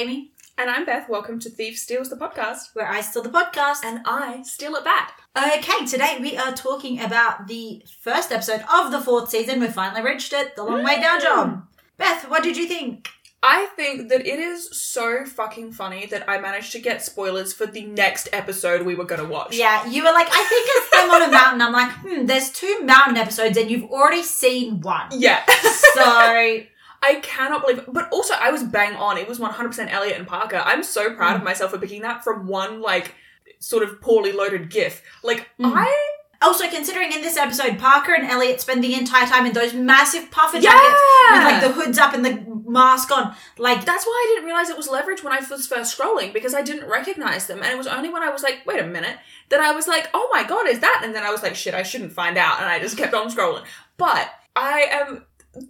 Jamie, And I'm Beth. Welcome to Thief Steals the podcast. where I steal the podcast. And I steal it back. Okay, today we are talking about the first episode of the fourth season. We've finally reached it. The long way down, Job. Beth, what did you think? I think that it is so fucking funny that I managed to get spoilers for the next episode we were going to watch. Yeah, you were like, I think it's them on a mountain. I'm like, hmm, there's two mountain episodes and you've already seen one. Yeah. So, I cannot believe it. But also, I was bang on. It was 100% Elliot and Parker. I'm so proud Mm. of myself for picking that from one, like, sort of poorly loaded GIF. Like, Mm. I. also considering in this episode, Parker and Elliot spend the entire time in those massive puffer Yeah! jackets with like the hoods up and the mask on. Like, That's why I didn't realize it was leverage when I was first scrolling because I didn't recognize them. And it was only when I was like, wait a minute, that I was like, oh my god, is that? And then I was like, shit, I shouldn't find out. And I just kept on scrolling. But I am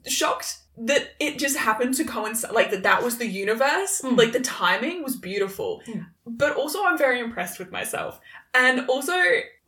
shocked that it just happened to coincide, like that that was the universe. Mm. Like the timing was beautiful. Mm. But also, I'm very impressed with myself. And also,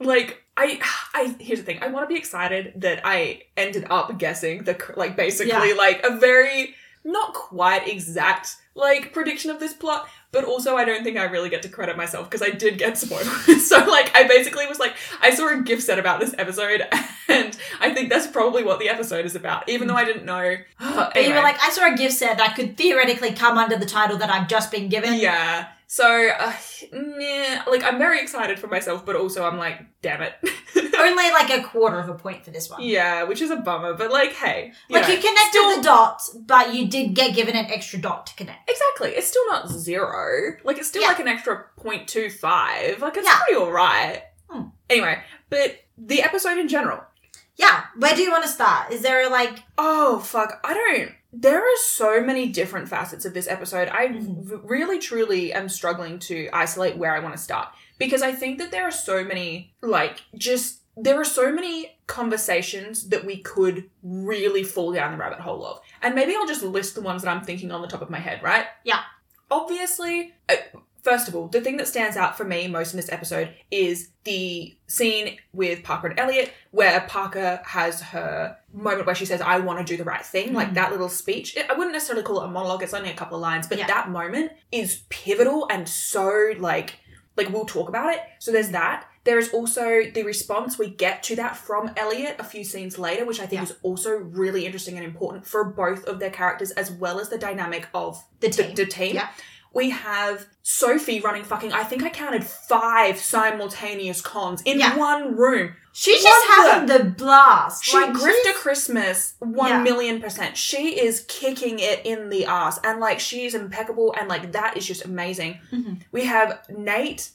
like, I, I here's the thing. I want to be excited that I ended up guessing the like basically Yeah. like a very not quite exact like prediction of this plot, but also I don't think I really get to credit myself because I did get spoilers. so like I basically was like I saw a gift set about this episode and I think that's probably what the episode is about, even though I didn't know. but you were like, I saw a gift set that could theoretically come under the title that I've just been given. yeah. So, uh, meh, like, I'm very excited for myself, but also I'm like, damn it. Only like a quarter of a point for this one. yeah, which is a bummer, but like, hey. you Like know, you connected still- the dots, but you did get given an extra dot to connect. Exactly. It's still not zero. Like it's still Yeah. like an extra 0.25. Like it's Yeah. pretty alright. Hmm. Anyway, but the episode in general. Yeah, where do you want to start? Is there a like Oh fuck. I don't there are so many different facets of this episode. I Mhm. v- really truly am struggling to isolate where I want to start because I think that there are so many like just there are so many conversations that we could really fall down the rabbit hole of. And maybe I'll just list the ones that I'm thinking on the top of my head, right? Yeah. Obviously, uh, first of all, the thing that stands out for me most in this episode is the scene with Parker and Elliot where Parker has her moment where she says, I want to do the right thing. Like Mhm. that little speech. I wouldn't necessarily call it a monologue, it's only a couple of lines, but Yeah. that moment is pivotal and so like, like we'll talk about it. So there's that. There is also the response we get to that from Elliot a few scenes later, which I think Yeah. is also really interesting and important for both of their characters as well as the dynamic of the the, team? the team. Yeah. We have Sophie running fucking, I think I counted five simultaneous cons in Yeah. one room. She's just having Wonder. the blast. She Like, grifter Christmas one Yeah. million percent. She is kicking it in the ass and like she's impeccable and like that is just amazing. Mhm. We have Nate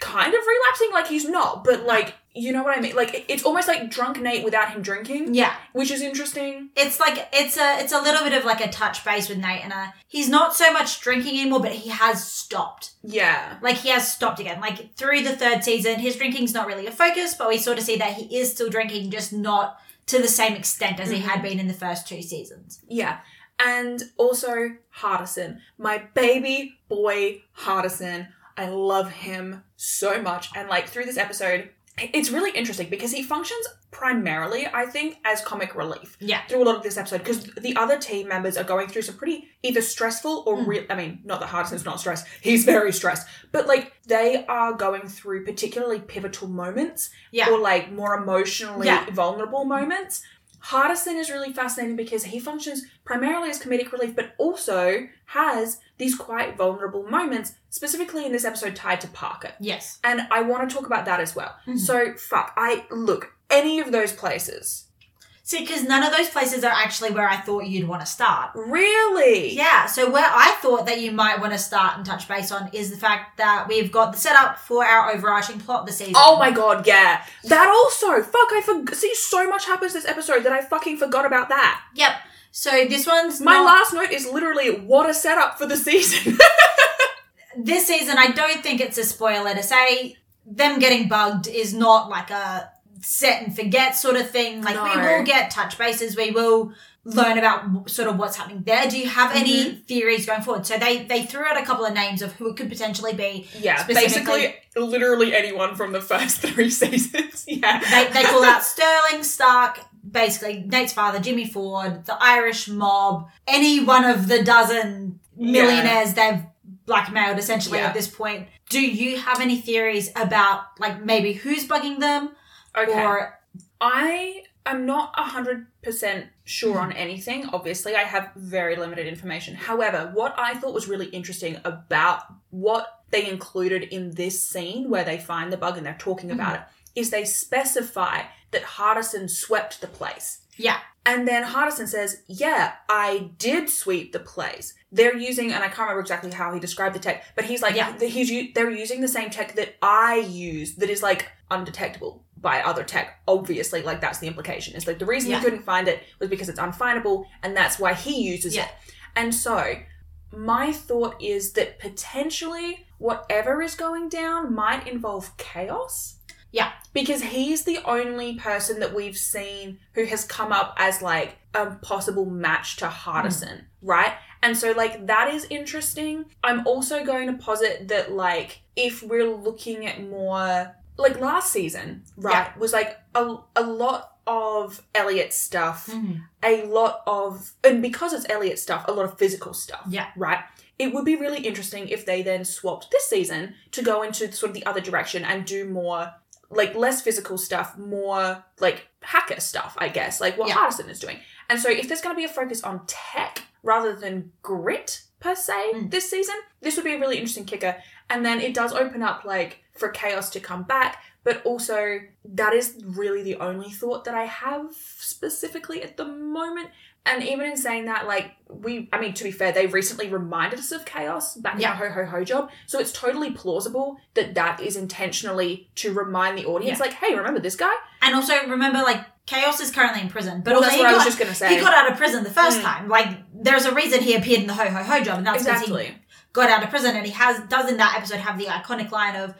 kind of relapsing like he's not, but like you know what I mean? Like it's almost like drunk Nate without him drinking, Yeah, which is interesting. it's like it's a it's a little bit of like a touch base with Nate, and uh he's not so much drinking anymore, but he has stopped. Yeah. Like he has stopped again. Like through the third season, his drinking's not really a focus, but we sort of see that he is still drinking, just not to the same extent as he Mhm. had been in the first two seasons. Yeah. And also Hardison, my baby boy Hardison. I love him so much. And like through this episode, it's really interesting because he functions primarily, I think, as comic relief Yeah. through a lot of this episode because the other team members are going through some pretty either stressful or Mm. real. I mean, not that Hardison's not stressed; he's very stressed. But like they are going through particularly pivotal moments Yeah. or like more emotionally Yeah. vulnerable moments. Hardison is really fascinating because he functions primarily as comedic relief, but also has these quite vulnerable moments, specifically in this episode tied to Parker. Yes. And I want to talk about that as well. Mhm. So, fuck, I look, any of those places. See, because none of those places are actually where I thought you'd want to start. Really? Yeah, so where I thought that you might want to start and touch base on is the fact that we've got the setup for our overarching plot this season. Oh my god, yeah. That also, fuck, I forgot. See, so much happens this episode that I fucking forgot about that. Yep. So this one's My not, last note is literally what a setup for the season. this season. I don't think it's a spoiler to say them getting bugged is not like a set and forget sort of thing. Like we will get touch bases. We will learn about sort of what's happening there. Do you have any mm-hmm. theories going forward? So they they threw out a couple of names of who it could potentially be. yeah, basically, literally anyone from the first three seasons. yeah. They they call out Sterling Stark. Basically, Nate's father, Jimmy Ford, the Irish mob, any one of the dozen millionaires they've blackmailed essentially Yeah. at this point. Do you have any theories about like maybe who's bugging them Okay. or I am not 100% sure on anything. Obviously, I have very limited information. However, what I thought was really interesting about what they included in this scene where they find the bug and they're talking mm-hmm. about it is they specify that Hardison swept the place. yeah. And then Hardison says, Yeah, I did sweep the place. They're using, and I can't remember exactly how he described the tech, but he's like, Yeah. he's they're using the same tech that I use that is like undetectable by other tech. Obviously, like that's the implication. Is like the reason Yeah. he couldn't find it was because it's unfindable, and that's why he uses Yeah. it. And so, my thought is that potentially whatever is going down might involve chaos. Yeah. Because he's the only person that we've seen who has come up as like a possible match to Hardison, mm. right? And so, like, that is interesting. I'm also going to posit that, like, if we're looking at more, like, last season, right, was like a, a lot of Elliot stuff, a lot of, and because it's Elliot stuff, a lot of physical stuff, Yeah. right? It would be really interesting if they then swapped this season to go into sort of the other direction and do more like less physical stuff, more like hacker stuff, I guess, like what Yeah. Hardison is doing. And so if there's going to be a focus on tech rather than grit per se Mm. this season, this would be a really interesting kicker. And then it does open up like for chaos to come back, but also that is really the only thought that I have specifically at the moment. And even in saying that, like we, I mean, to be fair, they recently reminded us of chaos back Yeah. in our ho ho ho job, so it's totally plausible that that is intentionally to remind the audience, Yeah. like, hey, remember this guy? And also remember, like Chaos is currently in prison, but Well, also that's he what I was got- just gonna say. He got out of prison the first Mm. time. Like there's a reason he appeared in the Ho Ho Ho job, and that's because he exactly. Got out of prison, and he has does in that episode have the iconic line of,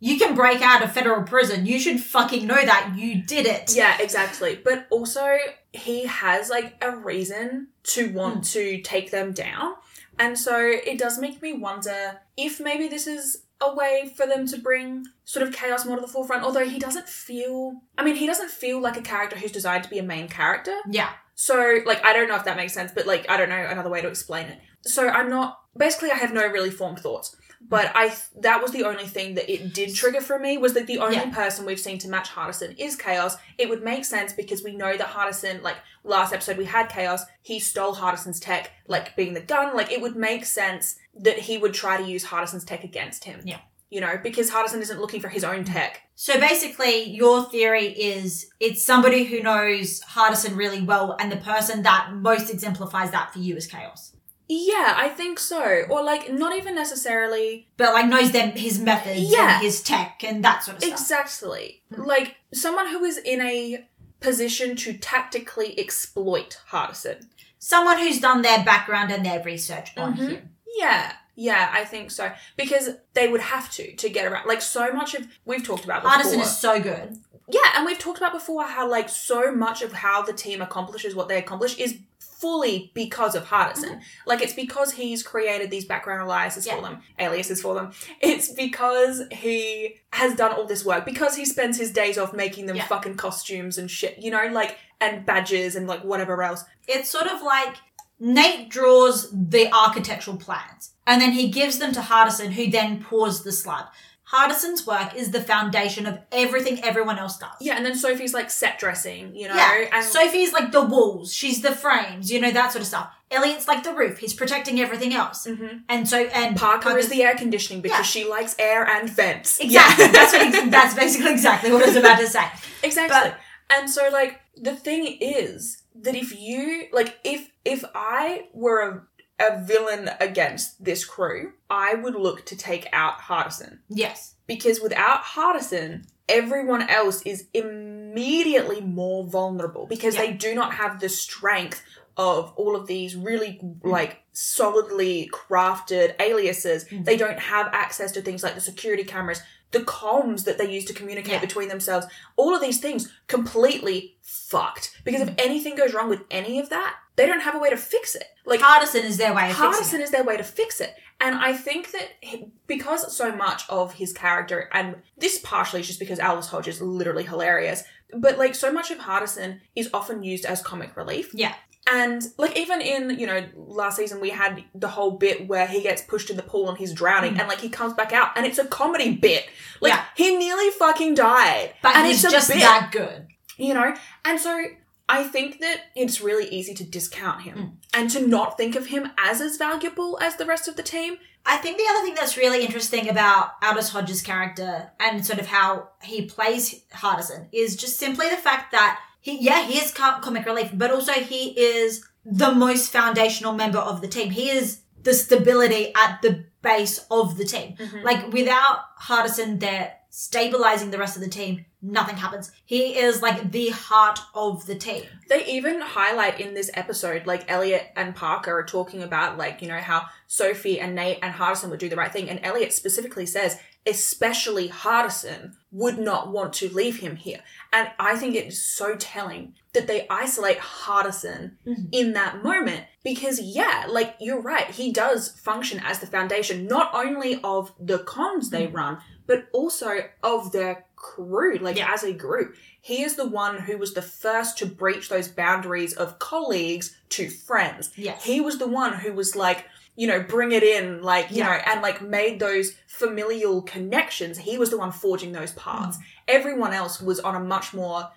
"You can break out of federal prison. You should fucking know that. You did it." Yeah, exactly. But also, he has like a reason to want Hmm. to take them down. And so it does make me wonder if maybe this is a way for them to bring sort of chaos more to the forefront. Although he doesn't feel, I mean, he doesn't feel like a character who's designed to be a main character. Yeah. So, like, I don't know if that makes sense, but like, I don't know another way to explain it. So, I'm not, basically, I have no really formed thoughts. But I, that was the only thing that it did trigger for me was that the only Yeah. person we've seen to match Hardison is Chaos. It would make sense because we know that Hardison, like last episode we had Chaos, he stole Hardison's tech, like being the gun. Like it would make sense that he would try to use Hardison's tech against him. Yeah. You know, because Hardison isn't looking for his own mm-hmm. tech. So basically, your theory is it's somebody who knows Hardison really well, and the person that most exemplifies that for you is Chaos. Yeah, I think so. Or like, not even necessarily But like knows them his methods Yeah. and his tech and that sort of stuff. Exactly. Hmm. Like someone who is in a position to tactically exploit Hardison. Someone who's done their background and their research on Mhm. him. Yeah. Yeah, I think so. Because they would have to to get around. Like so much of we've talked about before. Hardison is so good. yeah, and we've talked about before how like so much of how the team accomplishes what they accomplish is fully because of Hardison. Mm-hmm. Like it's because he's created these background aliases Yeah. for them, aliases for them. It's because he has done all this work because he spends his days off making them Yeah. fucking costumes and shit, you know, like and badges and like whatever else. It's sort of like Nate draws the architectural plans and then he gives them to Hardison who then pours the slab. Hardison's work is the foundation of everything everyone else does. Yeah, and then Sophie's like set dressing, you know, Yeah. and Sophie's like the walls, she's the frames, you know, that sort of stuff. Elliot's like the roof, he's protecting everything else. Mhm. And so, and Parker is the air conditioning because Yeah. she likes air and vents. Exactly. Yeah. that's what that's basically exactly what I was about to say. Exactly. But- and so like the thing is that if you like if if I were a a villain against this crew, I would look to take out Hardison. Yes. Because without Hardison, everyone else is immediately more vulnerable because Yeah. they do not have the strength of all of these really like solidly crafted aliases. Mhm. They don't have access to things like the security cameras, the comms that they use to communicate Yeah. between themselves. All of these things completely fucked. Because if anything goes wrong with any of that, they don't have a way to fix it. Like Hardison is their way of Hardison it. is their way to fix it. And I think that he, because so much of his character, and this partially is just because Aldous Hodge is literally hilarious, but like so much of Hardison is often used as comic relief. Yeah. And like even in, you know, last season we had the whole bit where he gets pushed in the pool and he's drowning Mm. and like he comes back out and it's a comedy bit. Like Yeah. he nearly fucking died. But and he's it's just bit, that good. you know? And so I think that it's really easy to discount him Mm. and to not think of him as as valuable as the rest of the team. I think the other thing that's really interesting about Aldous Hodges' character and sort of how he plays Hardison is just simply the fact that he, yeah, he is comic relief, but also he is the most foundational member of the team. He is the stability at the base of the team. Like without Hardison there stabilizing the rest of the team, nothing happens. He is like the heart of the team. They even highlight in this episode, like Elliot and Parker are talking about, like, you know, how Sophie and Nate and Hardison would do the right thing. And Elliot specifically says, especially Hardison would not want to leave him here. And I think it is so telling that they isolate Hardison Mhm. in that moment because, yeah, like, you're right. He does function as the foundation, not only of the cons they run, but also of their crew, like, Yeah. as a group. He is the one who was the first to breach those boundaries of colleagues to friends. Yes. He was the one who was like, you know, bring it in, like, you Yeah. know, and like made those familial connections. He was the one forging those paths. Mm. Everyone else was on a much more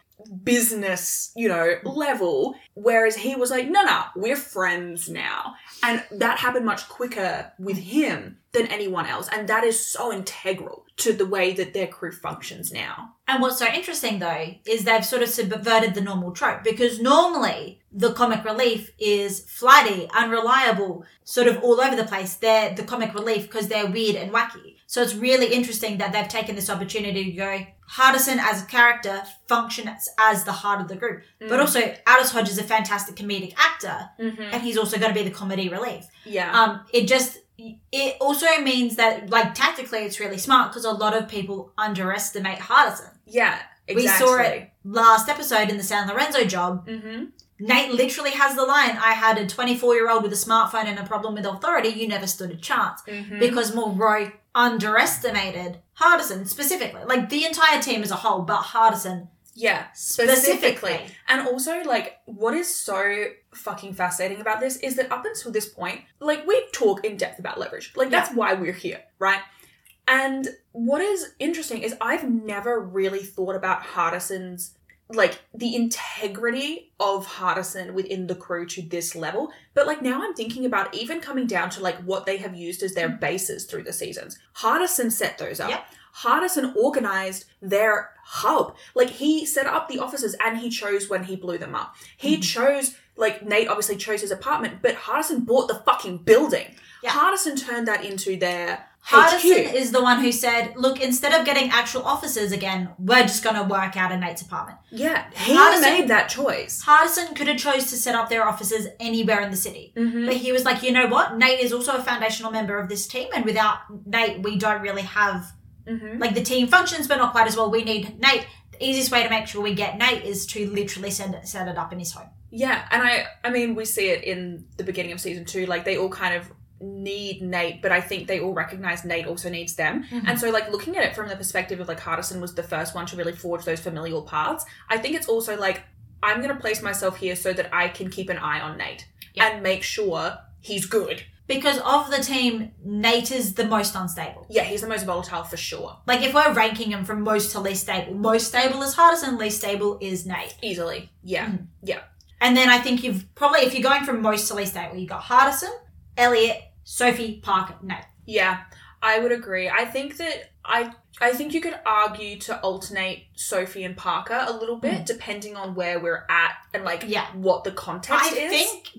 business, you know, level, whereas he was like, no, no, we're friends now. And that happened much quicker with him than anyone else. And that is so integral to the way that their crew functions now. And what's so interesting though is they've sort of subverted the normal trope because normally the comic relief is flighty, unreliable, sort of all over the place. They're the comic relief because they're weird and wacky. So it's really interesting that they've taken this opportunity to go Hardison as a character functions as the heart of the group. But also Aldous Hodge is a fantastic comedic actor Mm-hmm. and he's also going to be the comedy relief. Yeah. Um, it just it also means that like tactically it's really smart because a lot of people underestimate Hardison. yeah. Exactly. We saw it last episode in the San Lorenzo job. Mm-hmm. Nate literally has the line, I had a 24 year old with a smartphone and a problem with authority, you never stood a chance. Mm-hmm. Because Mulroy underestimated Hardison specifically. Like the entire team as a whole, but Hardison Yeah, specifically. specifically. And also, like, what is so fucking fascinating about this is that up until this point, like, we talk in depth about leverage. Like, that's why we're here, right? And what is interesting is I've never really thought about Hardison's like the integrity of Hardison within the crew to this level. But like now I'm thinking about even coming down to like what they have used as their bases through the seasons. Hardison set those up. Yep. Hardison organized their hub. Like he set up the offices and he chose when he blew them up. He Mhm. chose like Nate obviously chose his apartment, but Hardison bought the fucking building. Yeah. Hardison turned that into their Hardison HQ. is the one who said, look, instead of getting actual offices again, we're just going to work out in Nate's apartment. yeah, he Hardison- made that choice. Hardison could have chose to set up their offices anywhere in the city. Mm-hmm. But he was like, you know what? Nate is also a foundational member of this team, and without Nate, we don't really have Mm-hmm. like the team functions, but not quite as well. We need Nate. The easiest way to make sure we get Nate is to literally send it, set it up in his home. Yeah, and I I mean we see it in the beginning of season two. Like they all kind of need Nate, but I think they all recognize Nate also needs them. Mhm. And so like looking at it from the perspective of like Hardison was the first one to really forge those familial paths, I think it's also like I'm gonna place myself here so that I can keep an eye on Nate Yeah. and make sure he's good. Because of the team, Nate is the most unstable. Yeah, he's the most volatile for sure. Like if we're ranking him from most to least stable, most stable is Hardison, least stable is Nate. Easily. Yeah. Mhm. Yeah. And then I think you've probably, if you're going from most to least stable, you've got Hardison, Elliot, Sophie, Parker, Nate. Yeah, I would agree. I think that I I think you could argue to alternate Sophie and Parker a little bit mm. depending on where we're at and like Yeah. what the context I is. think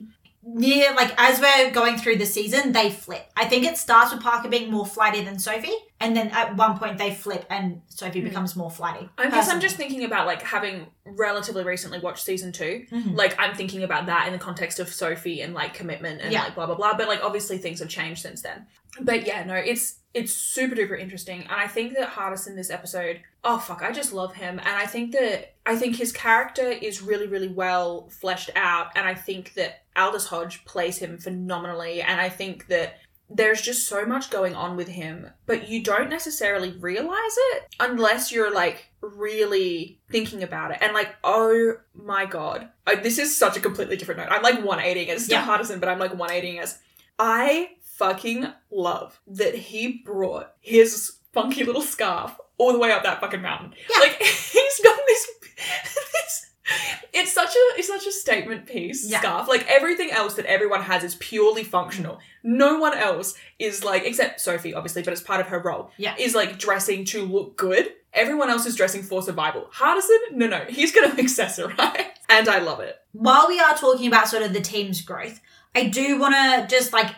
near like as we're going through the season, they flip. I think it starts with Parker being more flighty than Sophie, and then at one point they flip and Sophie Hmm. becomes more flighty. I guess I'm just thinking about like having relatively recently watched season 2 Mhm. Like I'm thinking about that in the context of Sophie and like commitment and Yeah. like blah blah blah. But like obviously things have changed since then. But yeah, no, it's it's super duper interesting, and I think that Hardest Hardison this episode. Oh fuck, I just love him, and I think that I think his character is really really well fleshed out, and I think that Aldous Hodge plays him phenomenally, and I think that there's just so much going on with him, but you don't necessarily realize it unless you're like really thinking about it. And like, oh my god, I, this is such a completely different note. I'm like 180ing as still Yeah. Hardison, but I'm like 180ing as I fucking love that he brought his funky little scarf all the way up that fucking mountain. Yeah. Like he's got this it's such a it's such a statement piece Yeah. scarf. Like everything else that everyone has is purely functional. No one else is like except Sophie, obviously, but it's part of her role. Yeah. Is like dressing to look good. Everyone else is dressing for survival. Hardison, no, no, he's gonna accessorize, and I love it. while we are talking about sort of the team's growth, I do want to just like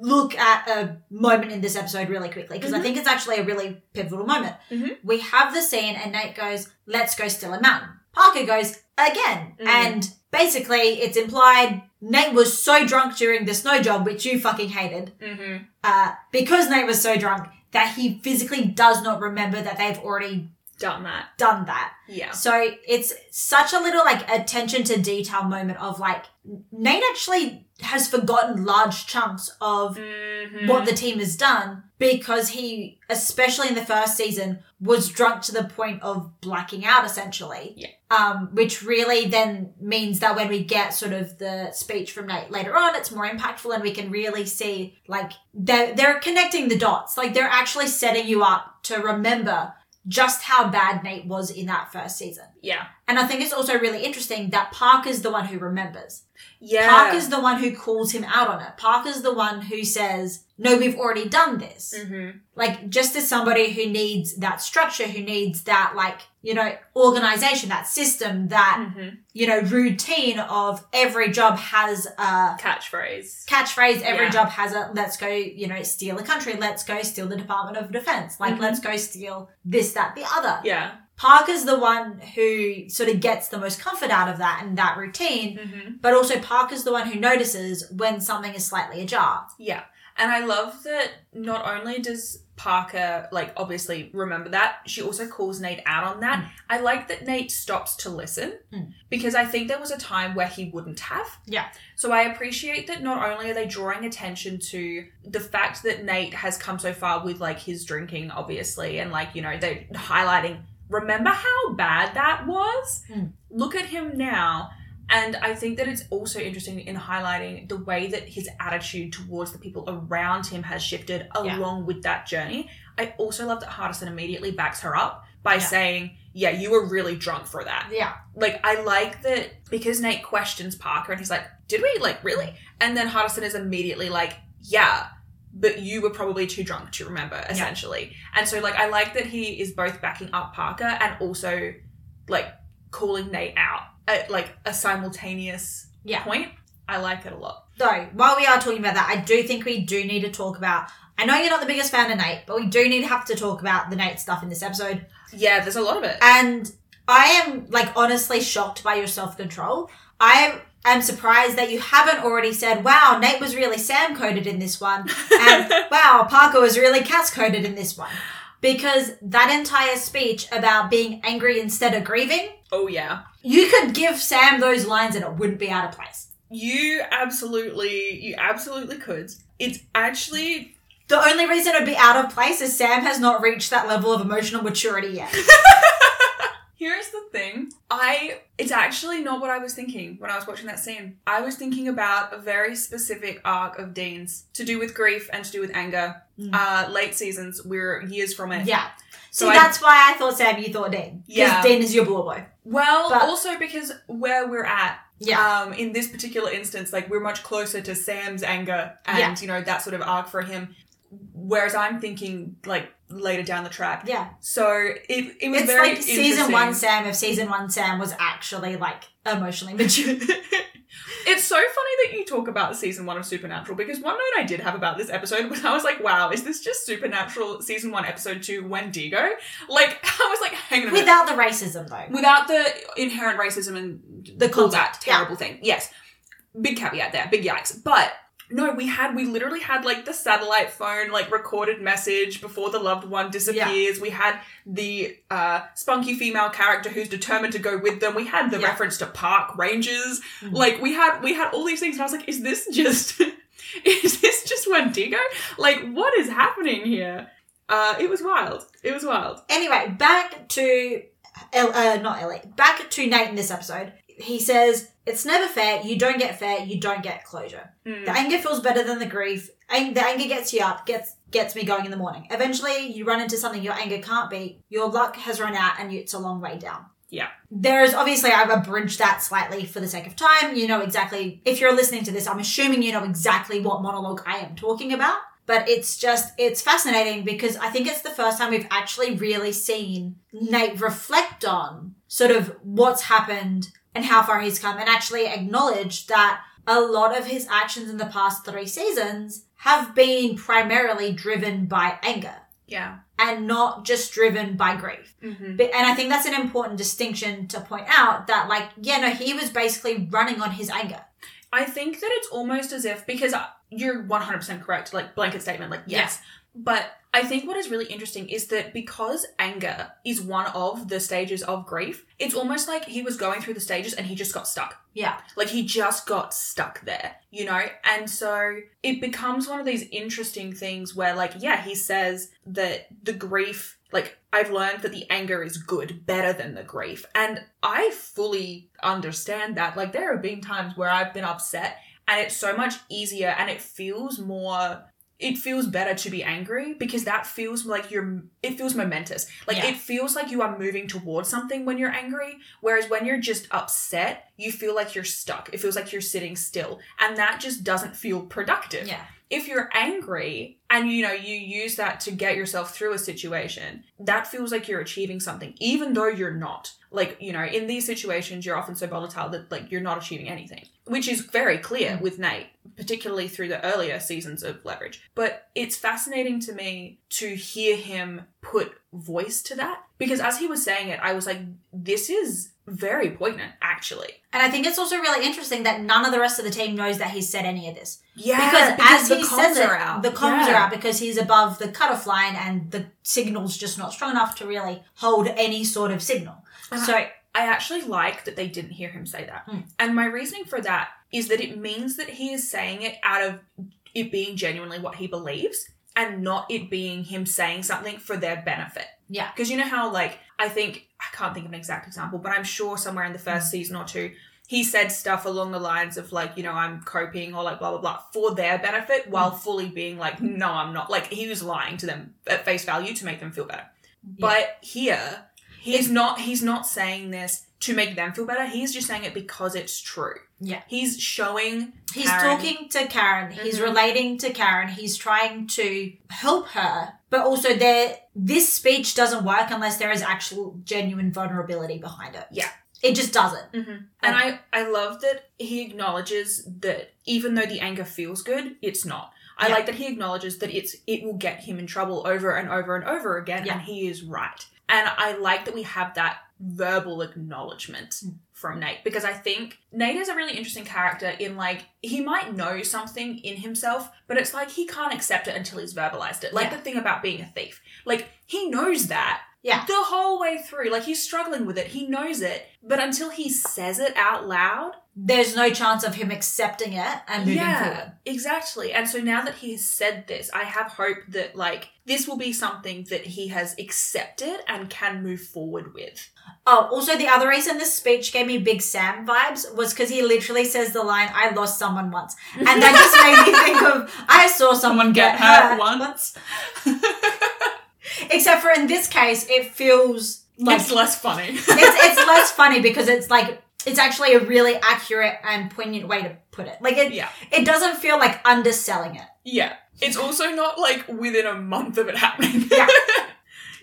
look at a moment in this episode really quickly because I Mhm. think it's actually a really pivotal moment. Mhm. We have the scene and Nate goes, "Let's go steal a mountain." Parker goes again, Mm. and basically it's implied Nate was so drunk during the snow job, which you fucking hated, Mm-hmm. uh, because Nate was so drunk that he physically does not remember that they've already Done that. done that. Yeah. So it's such a little like attention to detail moment of like Nate actually has forgotten large chunks of Mhm. what the team has done because he, especially in the first season, was drunk to the point of blacking out essentially. Yeah. Um, which really then means that when we get sort of the speech from Nate later on, it's more impactful and we can really see like they're, they're connecting the dots. Like they're actually setting you up to remember just how bad Nate was in that first season. yeah. And I think it's also really interesting that Parker's the one who remembers. Yeah. Parker's the one who calls him out on it. Parker's the one who says, no, we've already done this. Mm-hmm. Like, just as somebody who needs that structure, who needs that, like, you know, organization, that system, that, Mm-hmm. you know, routine of every job has a Catchphrase. catchphrase, every Yeah. job has a let's go, you know, steal a country, let's go steal the Department of Defense, like, Mhm. let's go steal this, that, the other. Yeah. Parker's the one who sort of gets the most comfort out of that and that routine, Mm-hmm. but also Parker's the one who notices when something is slightly ajar. Yeah. And I love that not only does Parker, like, obviously remember that, she also calls Nate out on that. Mm. I like that Nate stops to listen Mm. because I think there was a time where he wouldn't have. Yeah. So I appreciate that not only are they drawing attention to the fact that Nate has come so far with, like, his drinking, obviously, and, like, you know, they're highlighting, remember how bad that was? Mm. Look at him now. And I think that it's also interesting in highlighting the way that his attitude towards the people around him has shifted Yeah. along with that journey. I also love that Hardison immediately backs her up by Yeah. saying, Yeah, you were really drunk for that. Yeah. Like, I like that because Nate questions Parker and he's like, Did we? Like, really? And then Hardison is immediately like, Yeah, but you were probably too drunk to remember, essentially. And so, like, I like that he is both backing up Parker and also, like, calling Nate out at, like, a simultaneous Yeah. point. I like it a lot. Though, while we are talking about that, I do think we do need to talk about. I know you're not the biggest fan of Nate, but we do need to have to talk about the Nate stuff in this episode. Yeah, there's a lot of it. And I am, like, honestly shocked by your self control. I am surprised that you haven't already said, wow, Nate was really Sam coded in this one. And wow, Parker was really Cass coded in this one. Because that entire speech about being angry instead of grieving, oh, yeah. you could give Sam those lines and it wouldn't be out of place. You absolutely, you absolutely could. It's actually The only reason it would be out of place is Sam has not reached that level of emotional maturity yet. Here's the thing. I it's actually not what I was thinking when I was watching that scene. I was thinking about a very specific arc of Dean's to do with grief and to do with anger. Mm. Uh late seasons, we're years from it. Yeah. So See, I- that's why I thought Sam, you thought Dean. Because Yeah. Dean is your blue boy. Well, But- also because where we're at, Yeah. um, in this particular instance, like we're much closer to Sam's anger and Yeah. you know that sort of arc for him. Whereas I'm thinking like later down the track. yeah. So it it was It's very like season one Sam if season one Sam was actually like emotionally mature. It's so funny that you talk about season one of Supernatural because one note I did have about this episode was I was like, wow, is this just Supernatural season one, episode two, Wendigo? Like, I was like, hang on. Without the racism though. Without the inherent racism and The all that concept, yeah. terrible thing. Yes. Big caveat there, big yikes. But no, we had, we literally had like the satellite phone, like recorded message before the loved one disappears. We had the uh, spunky female character who's determined to go with them. We had the Yeah. reference to park rangers. Mhm. Like we had, we had all these things. And I was like, is this just, is this just Wendigo? Like, what is happening here? Uh, it was wild. It was wild. Anyway, back to El- uh, not Ellie. Back to Nate in this episode. He says, "It's never fair. You don't get fair. You don't get closure. Mm. The anger feels better than the grief. Ang- the anger gets you up, gets gets me going in the morning. Eventually, you run into something your anger can't beat. Your luck has run out, and it's a long way down." Yeah. There is obviously I've abridged that slightly for the sake of time. You know exactly if you're listening to this, I'm assuming you know exactly what monologue I am talking about. But it's just it's fascinating because I think it's the first time we've actually really seen Nate reflect on sort of what's happened and how far he's come and actually acknowledge that a lot of his actions in the past three seasons have been primarily driven by anger Yeah. and not just driven by grief. Mm-hmm. But, and I think that's an important distinction to point out that, like, yeah, no, he was basically running on his anger. I think that it's almost as if because you're 100% correct, like blanket statement, like yes. But I think what is really interesting is that because anger is one of the stages of grief, it's almost like he was going through the stages and he just got stuck. Yeah. Like he just got stuck there, you know? And so it becomes one of these interesting things where, like, yeah, he says that the grief, like, I've learned that the anger is good, better than the grief. And I fully understand that. Like, there have been times where I've been upset and it's so much easier and it feels more. It feels better to be angry because that feels like you're. It feels momentous. Like Yeah. it feels like you are moving towards something when you're angry. Whereas when you're just upset, you feel like you're stuck. It feels like you're sitting still. And that just doesn't feel productive. Yeah. If you're angry and you know you use that to get yourself through a situation, that feels like you're achieving something, even though you're not. Like, you know, in these situations you're often so volatile that like you're not achieving anything. Which is very clear mm. with Nate, particularly through the earlier seasons of Leverage. But it's fascinating to me to hear him put voice to that. Because as he was saying it, I was like, this is very poignant, actually. And I think it's also really interesting that none of the rest of the team knows that he's said any of this. Yeah, because, as the he comms says it, out. the comms Yeah. are out because he's above the cutoff line and the signal's just not strong enough to really hold any sort of signal. So, I actually like that they didn't hear him say that. Hmm. And my reasoning for that is that it means that he is saying it out of it being genuinely what he believes and not it being him saying something for their benefit. Yeah. Because you know how, like, I think, I can't think of an exact example, but I'm sure somewhere in the first season or two, he said stuff along the lines of, like, you know, I'm coping or, like, blah, blah, blah, for their benefit while Hmm. fully being like, no, I'm not. Like, he was lying to them at face value to make them feel better. But here, he's not he's not saying this to make them feel better. He's just saying it because it's true. Yeah. He's showing He's Karen. talking to Karen. He's Mhm. relating to Karen. He's trying to help her. But also there this speech doesn't work unless there is actual genuine vulnerability behind it. Yeah. It just doesn't. Mm-hmm. and I I love that he acknowledges that even though the anger feels good, it's not. I Yeah. like that he acknowledges that it's it will get him in trouble over and over and over again, Yeah. and he is right. And I like that we have that verbal acknowledgement Mm. from Nate because I think Nate is a really interesting character in like he might know something in himself, but it's like he can't accept it until he's verbalized it. Like Yeah. the thing about being a thief. Like he knows that Yeah. the whole way through. Like he's struggling with it. He knows it, but until he says it out loud, There's no chance of him accepting it and moving forward. Exactly. And so now that he has said this, I have hope that like this will be something that he has accepted and can move forward with. Oh, also the other reason this speech gave me Big Sam vibes was because he literally says the line, I lost someone once. And that just made me think of, I saw someone get, hurt once. Except for in this case, it feels like it's less funny. it's, it's less funny because it's like, it's actually a really accurate and poignant way to put it. Like it, yeah. it doesn't feel like underselling it. Yeah. It's also not like within a month of it happening. yeah.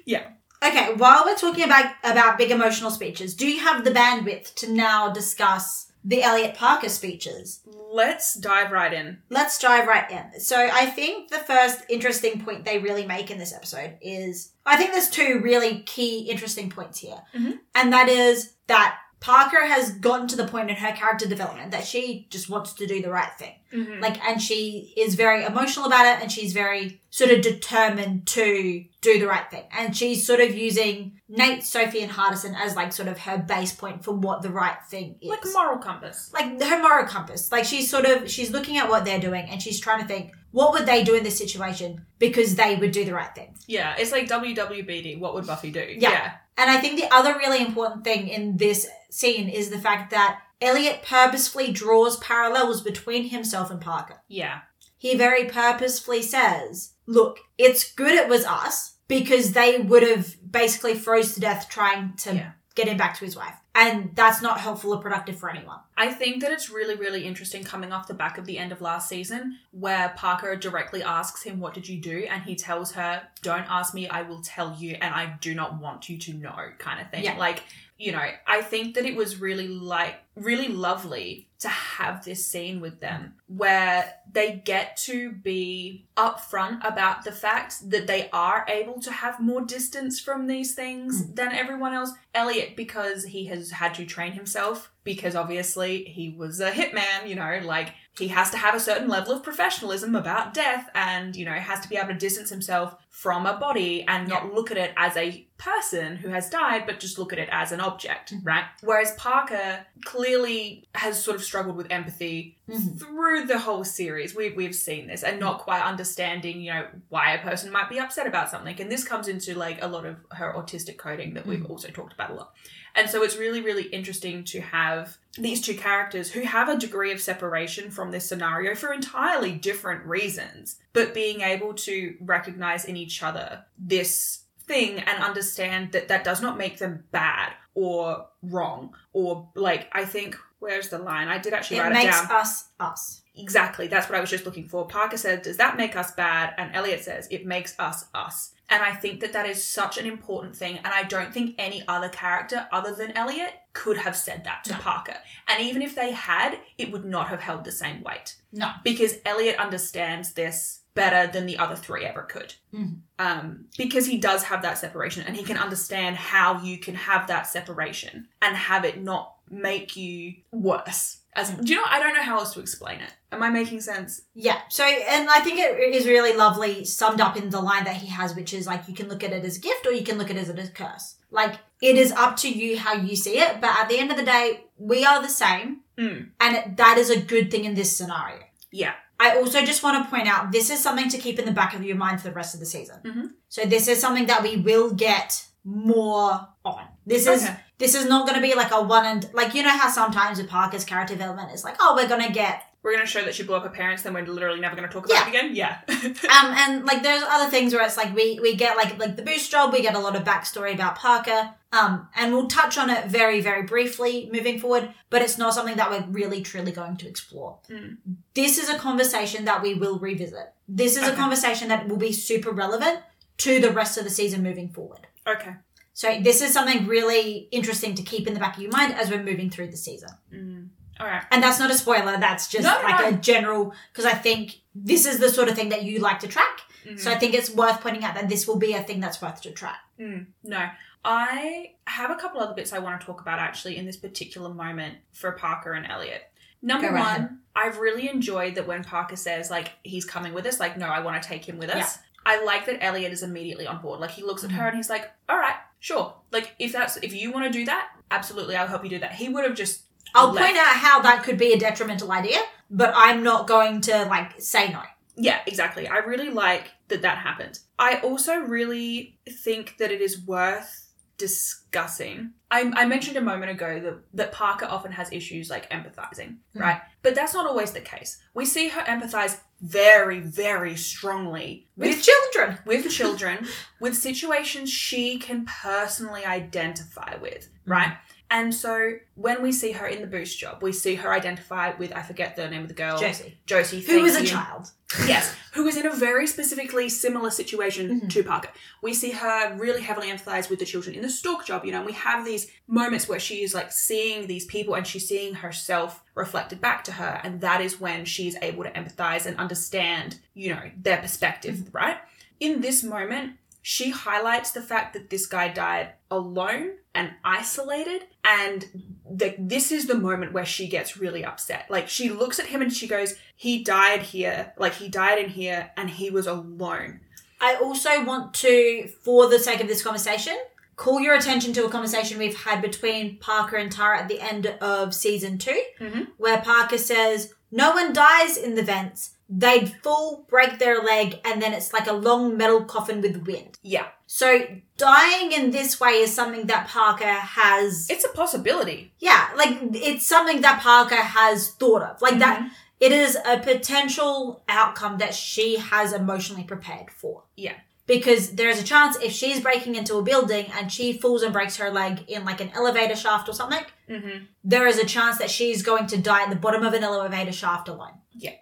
Yeah. Okay, while we're talking about about big emotional speeches, do you have the bandwidth to now discuss the Elliot Parker speeches? Let's dive right in. Let's dive right in. So I think the first interesting point they really make in this episode is I think there's two really key interesting points here. Mhm. And that is that Parker has gotten to the point in her character development that she just wants to do the right thing. Mhm. Like, and she is very emotional about it and she's very sort of determined to do the right thing. And she's sort of using Nate, Sophie, and Hardison as like sort of her base point for what the right thing is. like a moral compass. like her moral compass. Like she's sort of she's looking at what they're doing and she's trying to think what would they do in this situation because they would do the right thing. Yeah, it's like WWBD. What would Buffy do? Yeah. And I think the other really important thing in this scene is the fact that Elliot purposefully draws parallels between himself and Parker. Yeah. He very purposefully says, "Look, it's good it was us because they would have basically froze to death trying to Yeah. get him back to his wife." And that's not helpful or productive for anyone. I think that it's really, really interesting coming off the back of the end of last season, where Parker directly asks him, What did you do? And he tells her, Don't ask me, I will tell you, and I do not want you to know, kind of thing. Yeah. Like, you know, I think that it was really like, really lovely to have this scene with them where they get to be upfront about the fact that they are able to have more distance from these things mm. than everyone else. Elliot, because he has had to train himself, because obviously he was a hitman, you know, like he has to have a certain level of professionalism about death and, you know, has to be able to distance himself from a body and not look at it as a person who has died, but just look at it as an object, right? Whereas Parker clearly has sort of struggled with empathy Mhm. through the whole series. We've, we've seen this and not quite understanding, you know, why a person might be upset about something. And this comes into like a lot of her autistic coding that we've also talked about a lot. And so it's really, really interesting to have these two characters who have a degree of separation from this scenario for entirely different reasons, but being able to recognize in each other this thing and understand that that does not make them bad or wrong or like I think where's the line? I did actually It write it down. It Makes us us. Exactly, that's what I was just looking for. Parker says, "Does that make us bad?" And Elliot says, "It makes us us." And I think that that is such an important thing, and I don't think any other character other than Elliot could have said that to No. Parker. And even if they had, it would not have held the same weight No. because Elliot understands this better than the other three ever could. Mhm. Um, because he does have that separation and he can understand how you can have that separation and have it not make you worse. As do you know? I don't know how else to explain it. Am I making sense? Yeah. So, and I think it is really lovely summed up in the line that he has, which is like, you can look at it as a gift or you can look at it as a curse. Like, it is up to you how you see it. But at the end of the day, we are the same. Mm. And that is a good thing in this scenario. Yeah. I also just want to point out this is something to keep in the back of your mind for the rest of the season. Mhm. So this is something that we will get more on. This is Okay. This is not going to be like a one and like you know how sometimes with Parker's character development is like oh we're going to get We're going to show that she blew up her parents, then we're literally never going to talk about it again. Yeah. um and like there's other things where it's like we we get like like the boost job we get a lot of backstory about Parker um and we'll touch on it very very briefly moving forward but it's not something that we're really truly going to explore. Mm. This is a conversation that we will revisit. This is a conversation that will be super relevant to the rest of the season moving forward. okay. So this is something really interesting to keep in the back of your mind as we're moving through the season. Mm. All right. And that's not a spoiler, that's just No, like no. a general because I think this is the sort of thing that you like to track. Mhm. So I think it's worth pointing out that this will be a thing that's worth to track. Mm, no. I have a couple other bits I want to talk about actually in this particular moment for Parker and Elliot. Number Go one, ahead. I've really enjoyed that when Parker says, like, he's coming with us, like, no, I want to take him with us. Yeah. I like that Elliot is immediately on board. Like, he looks at her and he's like, all right, sure. Like, if that's, if you want to do that, absolutely, I'll help you do that. He would have just, I'll left. point out how that could be a detrimental idea, but I'm not going to like say no. Yeah, exactly. I really like that that happened. I also really think that it is worth discussing. I, I mentioned a moment ago that, that Parker often has issues like empathizing, Hmm. right? But that's not always the case. We see her empathize very, very strongly With with children. with children, with situations she can personally identify with, right? Mm. And so when we see her in the boost job, we see her identify with I forget the name of the girl, Josie. Josie, Who was a you. child. Yes, who is in a very specifically similar situation Mhm. to Parker. We see her really heavily empathize with the children in the Stork job, you know, and we have these moments where she is like seeing these people and she's seeing herself reflected back to her, and that is when she's able to empathize and understand, you know, their perspective, right? In this moment, she highlights the fact that this guy died alone and isolated. And the, this is the moment where she gets really upset. Like she looks at him and she goes, "He died here. Like he died in here, and he was alone." I also want to, for the sake of this conversation, call your attention to a conversation we've had between Parker and Tara at the end of season 2 Mhm. where Parker says, No one dies in the vents. They'd fall, break their leg, and then it's like a long metal coffin with wind. Yeah, So dying in this way is something that Parker has. it's a possibility. yeah, like it's something that Parker has thought of. Like that. Mm-hmm. It is a potential outcome that she has emotionally prepared for. Yeah. Because there is a chance if she's breaking into a building and she falls and breaks her leg in like an elevator shaft or something, Mm-hmm. there is a chance that she's going to die at the bottom of an elevator shaft alone. Yeah.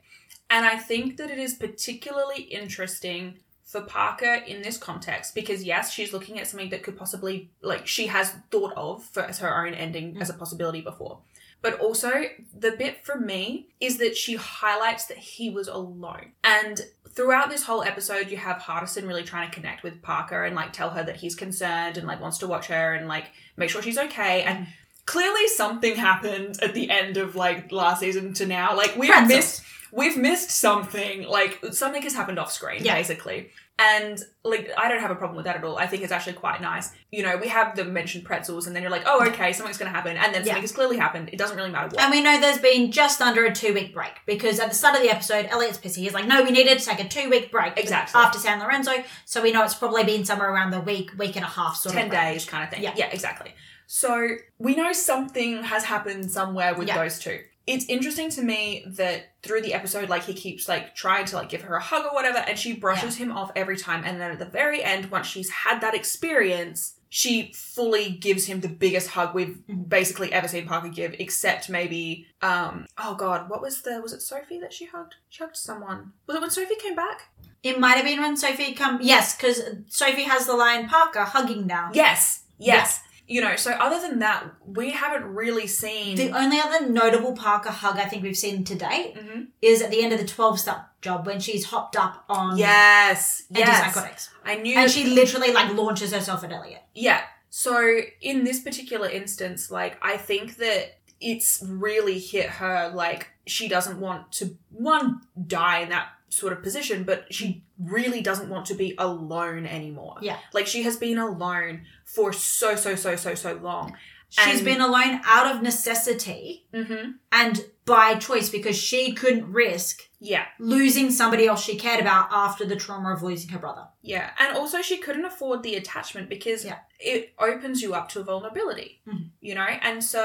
And I think that it is particularly interesting for Parker in this context because yes, she's looking at something that could possibly like she has thought of for as her own ending mm. as a possibility before. But also the bit for me is that she highlights that he was alone. And throughout this whole episode you have Hardison really trying to connect with Parker and like tell her that he's concerned and like wants to watch her and like make sure she's okay and mm. clearly something happened at the end of like last season to now. Like we've missed we've missed something like something has happened off screen Yeah. basically and like i don't have a problem with that at all i think it's actually quite nice you know we have the mentioned pretzels and then you're like oh okay something's gonna happen and then Yeah. something has clearly happened it doesn't really matter what And we know there's been just under a two week break because at the start of the episode, Elliot's pissy. He's like, no, we needed to take a two week break Exactly. after San Lorenzo. So we know it's probably been somewhere around the week, week and a half sort 10 of days kind of thing Yeah. yeah exactly so we know something has happened somewhere with Yeah. those two it's interesting to me that through the episode like he keeps like trying to like give her a hug or whatever and she brushes him off every time and then at the very end once she's had that experience she fully gives him the biggest hug we've Mhm. basically ever seen Parker give, except maybe um oh god, what was the was it Sophie that she hugged? She hugged someone. Was it when Sophie came back? It might have been when Sophie come. Yes, because Sophie has the lion Parker hugging now. Yes. Yes. You know, so other than that, we haven't really seen The only other notable Parker hug I think we've seen to date Mhm. is at the end of the 12 step job when she's hopped up on Yes. Yes. antipsychotics. I knew And she literally like launches herself at Elliot. Yeah. So in this particular instance, like I think that it's really hit her like she doesn't want to one die in that sort of position, but she really doesn't want to be alone anymore. Yeah. Like she has been alone for so so so so so long. She's And- been alone out of necessity Mm-hmm. and by choice because she couldn't risk Yeah. losing somebody else she cared about after the trauma of losing her brother. Yeah. And also she couldn't afford the attachment because Yeah. it opens you up to a vulnerability. Mhm. You know? And so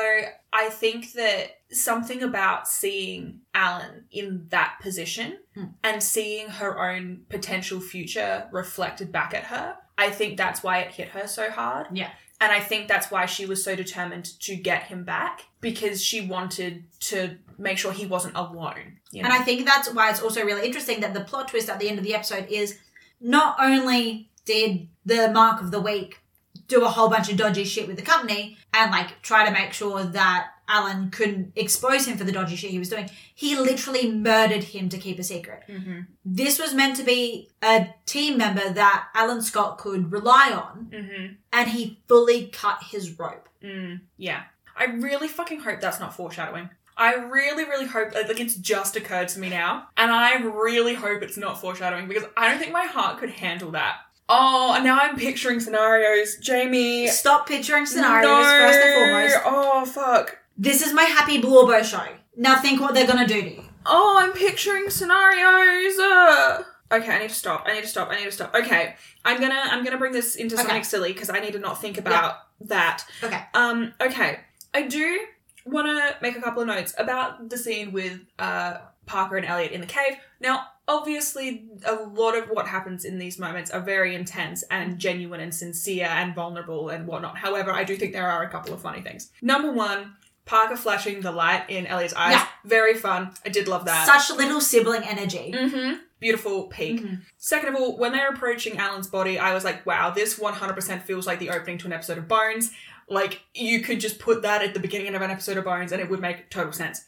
I think that something about seeing Alan in that position Mm. and seeing her own potential future reflected back at her, I think that's why it hit her so hard. Yeah. And I think that's why she was so determined to get him back because she wanted to make sure he wasn't alone. You know? And I think that's why it's also really interesting that the plot twist at the end of the episode is not only did the mark of the week do a whole bunch of dodgy shit with the company and like try to make sure that Alan couldn't expose him for the dodgy shit he was doing, he literally murdered him to keep a secret. Mhm. This was meant to be a team member that Alan Scott could rely on, Mhm. and he fully cut his rope. Mm, yeah. I really fucking hope that's not foreshadowing. I really, really hope like it's just occurred to me now, and I really hope it's not foreshadowing because I don't think my heart could handle that. Oh, and now I'm picturing scenarios, Jamie. Stop picturing scenarios no. first and foremost. Oh fuck. This is my happy Blorbo show. Now think what they're gonna do to you. Oh, I'm picturing scenarios. Uh. Okay, I need to stop. I need to stop. I need to stop. Okay, I'm gonna I'm gonna bring this into Okay. something silly because I need to not think about that. Okay. Um. Okay, I do want to make a couple of notes about the scene with uh Parker and Elliot in the cave. Now, obviously, a lot of what happens in these moments are very intense and genuine and sincere and vulnerable and whatnot. However, I do think there are a couple of funny things. Number one. Parker flashing the light in Elliot's eyes. Yeah. Very fun. I did love that. Such little sibling energy. Mm-hmm. Beautiful peak. Mhm. Second of all, when they're approaching Alan's body, I was like, wow, this 100% feels like the opening to an episode of Bones. Like, you could just put that at the beginning of an episode of Bones and it would make total sense.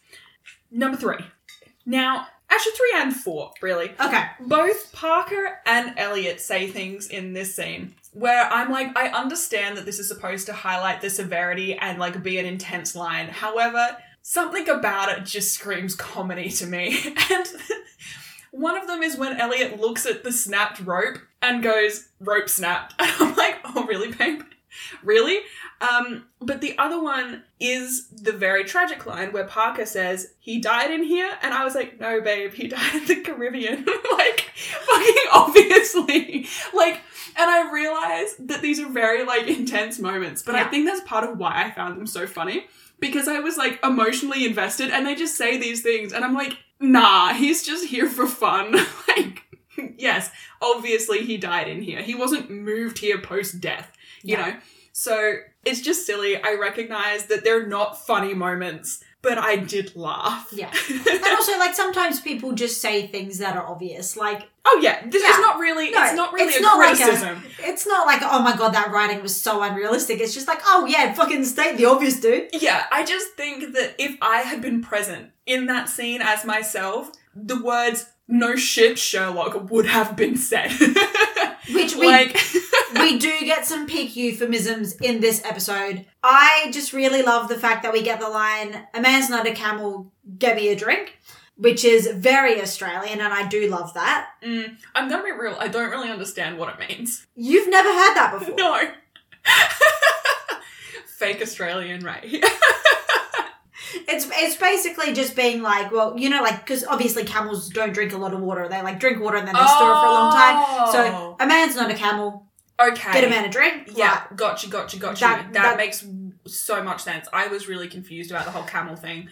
Number three. Now, actually three and four, really. Okay. Both Parker and Elliot say things in this scene where I'm like, I understand that this is supposed to highlight the severity and like be an intense line. However, something about it just screams comedy to me. And one of them is when Elliot looks at the snapped rope and goes, rope snapped. And I'm like, oh, really, babe? Really? Um, but the other one is the very tragic line where Parker says, he died in here. And I was like, no, babe, he died in the Caribbean. like, fucking obviously. Like, and I realize that these are very, like, intense moments. But I think that's part of why I found them so funny. Because I was, like, emotionally invested and they just say these things. And I'm like, nah, he's just here for fun. like, yes, obviously he died in here. He wasn't moved here post death, you Yeah. know? So it's just silly. I recognize that they're not funny moments, but I did laugh. Yeah. And also, like, sometimes people just say things that are obvious. Like, oh yeah, this is not really. No, it's not really it's a not like a- criticism. it's not like, oh my god, that writing was so unrealistic. It's just like, oh yeah, fucking state the obvious, dude. Yeah, I just think that if I had been present in that scene as myself, the words "no shit, Sherlock" would have been said. Which we like, we do get some peak euphemisms in this episode. I just really love the fact that we get the line, a man's not a camel, get me a drink, which is very Australian, and I do love that. mm, I'm gonna be real. I don't really understand what it means. You've never had that before. No. Fake Australian, right? It's it's basically just being like, well, you know, like because obviously camels don't drink a lot of water. They like drink water and then they store it for a long time. So Oh. a man's not a camel. okay. Get a man a drink. Yeah, gotcha, gotcha, gotcha. That- That, that- makes so much sense. I was really confused about the whole camel thing.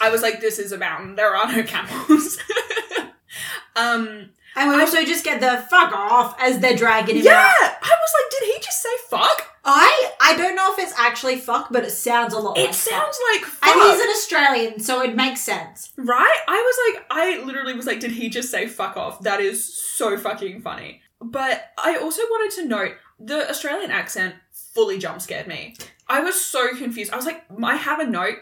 I was like, this is a mountain. There are no camels. um, And we I- also just get the fuck off as they're dragging him yeah! out. I was like, did he just say fuck? I I don't know if it's actually fuck, but it sounds a lot. It like sounds like fuck. fuck. And he's an Australian, so it makes sense. Right? I was like, I literally was like, did he just say fuck off? That is so fucking funny. But I also wanted to note the Australian accent fully jump scared me. I was so confused. I was like, I have a note,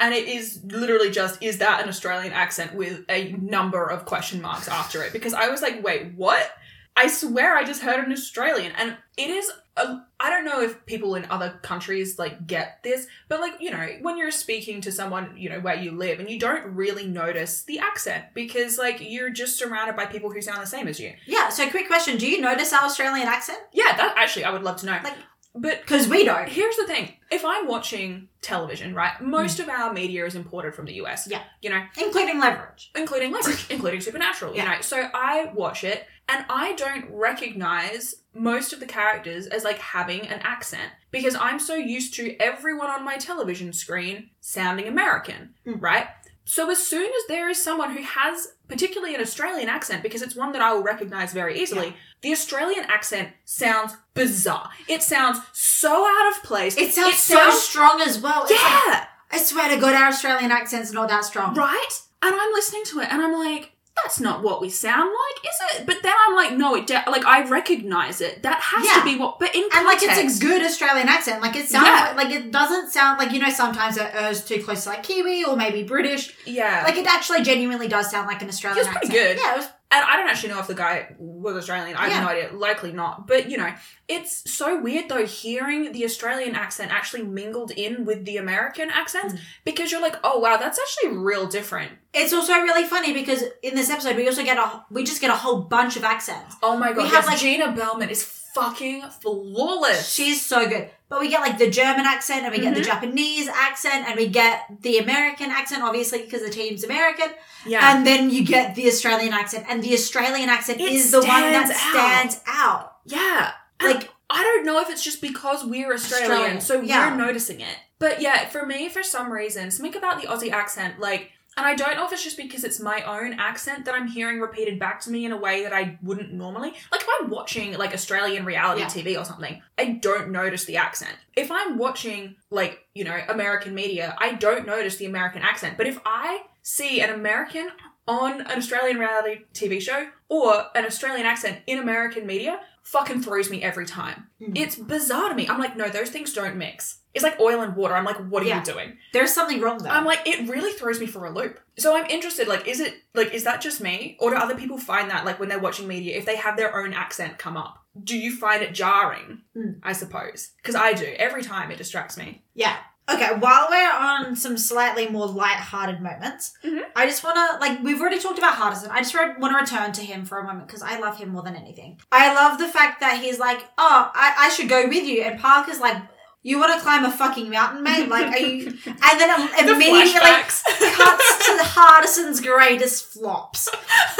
and it is literally just, is that an Australian accent with a number of question marks after it? Because I was like, wait, what? I swear I just heard an Australian, and it is. A, I don't know if people in other countries like get this, but like you know, when you're speaking to someone you know where you live, and you don't really notice the accent because like you're just surrounded by people who sound the same as you. Yeah. So, quick question: Do you notice our Australian accent? Yeah, that actually I would love to know. Like- but Because we don't. here's the thing: if I'm watching television, right, most mm. of our media is imported from the US. Yeah. you know, Including leverage. including leverage, including supernatural. You know, so I watch it and I don't recognize most of the characters as like having an accent because I'm so used to everyone on my television screen sounding American, Mm. right? So as soon as there is someone who has particularly an Australian accent because it's one that I will recognize very easily, the Australian accent sounds bizarre. It sounds so out of place. It sounds so strong as well. It's like- yeah. I swear to God, our Australian accent's not that strong. Right? And I'm listening to it and I'm like, that's not what we sound like, is it? But then I'm like, no, it de- like I recognize it. That has Yeah. to be what. But in And like it's a good Australian accent. Like it sounds Yeah. like, like it doesn't sound like you know sometimes it errs too close to like Kiwi or maybe British. yeah. Like it actually genuinely does sound like an Australian It was pretty accent. good. Yeah, it was and I don't actually know if the guy was Australian. I have Yeah. no idea. Likely not. But you know, it's so weird though hearing the Australian accent actually mingled in with the American accents Mm. because you're like, oh wow, that's actually real different. It's also really funny because in this episode we also get a we just get a whole bunch of accents. Oh my god, We have, yes, like- Gina Bellman is fucking flawless. She's so good. But we get like the German accent and we get the Mhm. Japanese accent and we get the American accent, obviously because the team's American. yeah. And then you get the Australian accent. And the Australian accent It is the one that stands out. stands out. Yeah. Like I don't know if it's just because we're Australian, Australian, so yeah. we're noticing it. But yeah, for me, for some reason, something about the Aussie accent, like, and I don't know if it's just because it's my own accent that I'm hearing repeated back to me in a way that I wouldn't normally. Like, if I'm watching, like, Australian reality Yeah. TV or something, I don't notice the accent. If I'm watching, like, you know, American media, I don't notice the American accent. But if I see an American on an Australian reality TV show or an Australian accent in American media fucking throws me every time. Mm. It's bizarre to me. I'm like, no, those things don't mix. It's like oil and water. I'm like, what are Yeah. you doing? There's something wrong there. I'm like, it really throws me for a loop. So I'm interested, like, is it like is that just me? Or do other people find that like when they're watching media, if they have their own accent come up, do you find it jarring? Mm. I suppose. Because I do. Every time it distracts me. Yeah. Okay, while we're on some slightly more light-hearted moments, Mhm. I just want to, like, we've already talked about Hardison. I just want to return to him for a moment because I love him more than anything. I love the fact that he's like, oh, I, I should go with you. And Parker's like, you want to climb a fucking mountain, mate? Like, are you. And then The immediately flashbacks. cuts to Hardison's greatest flops.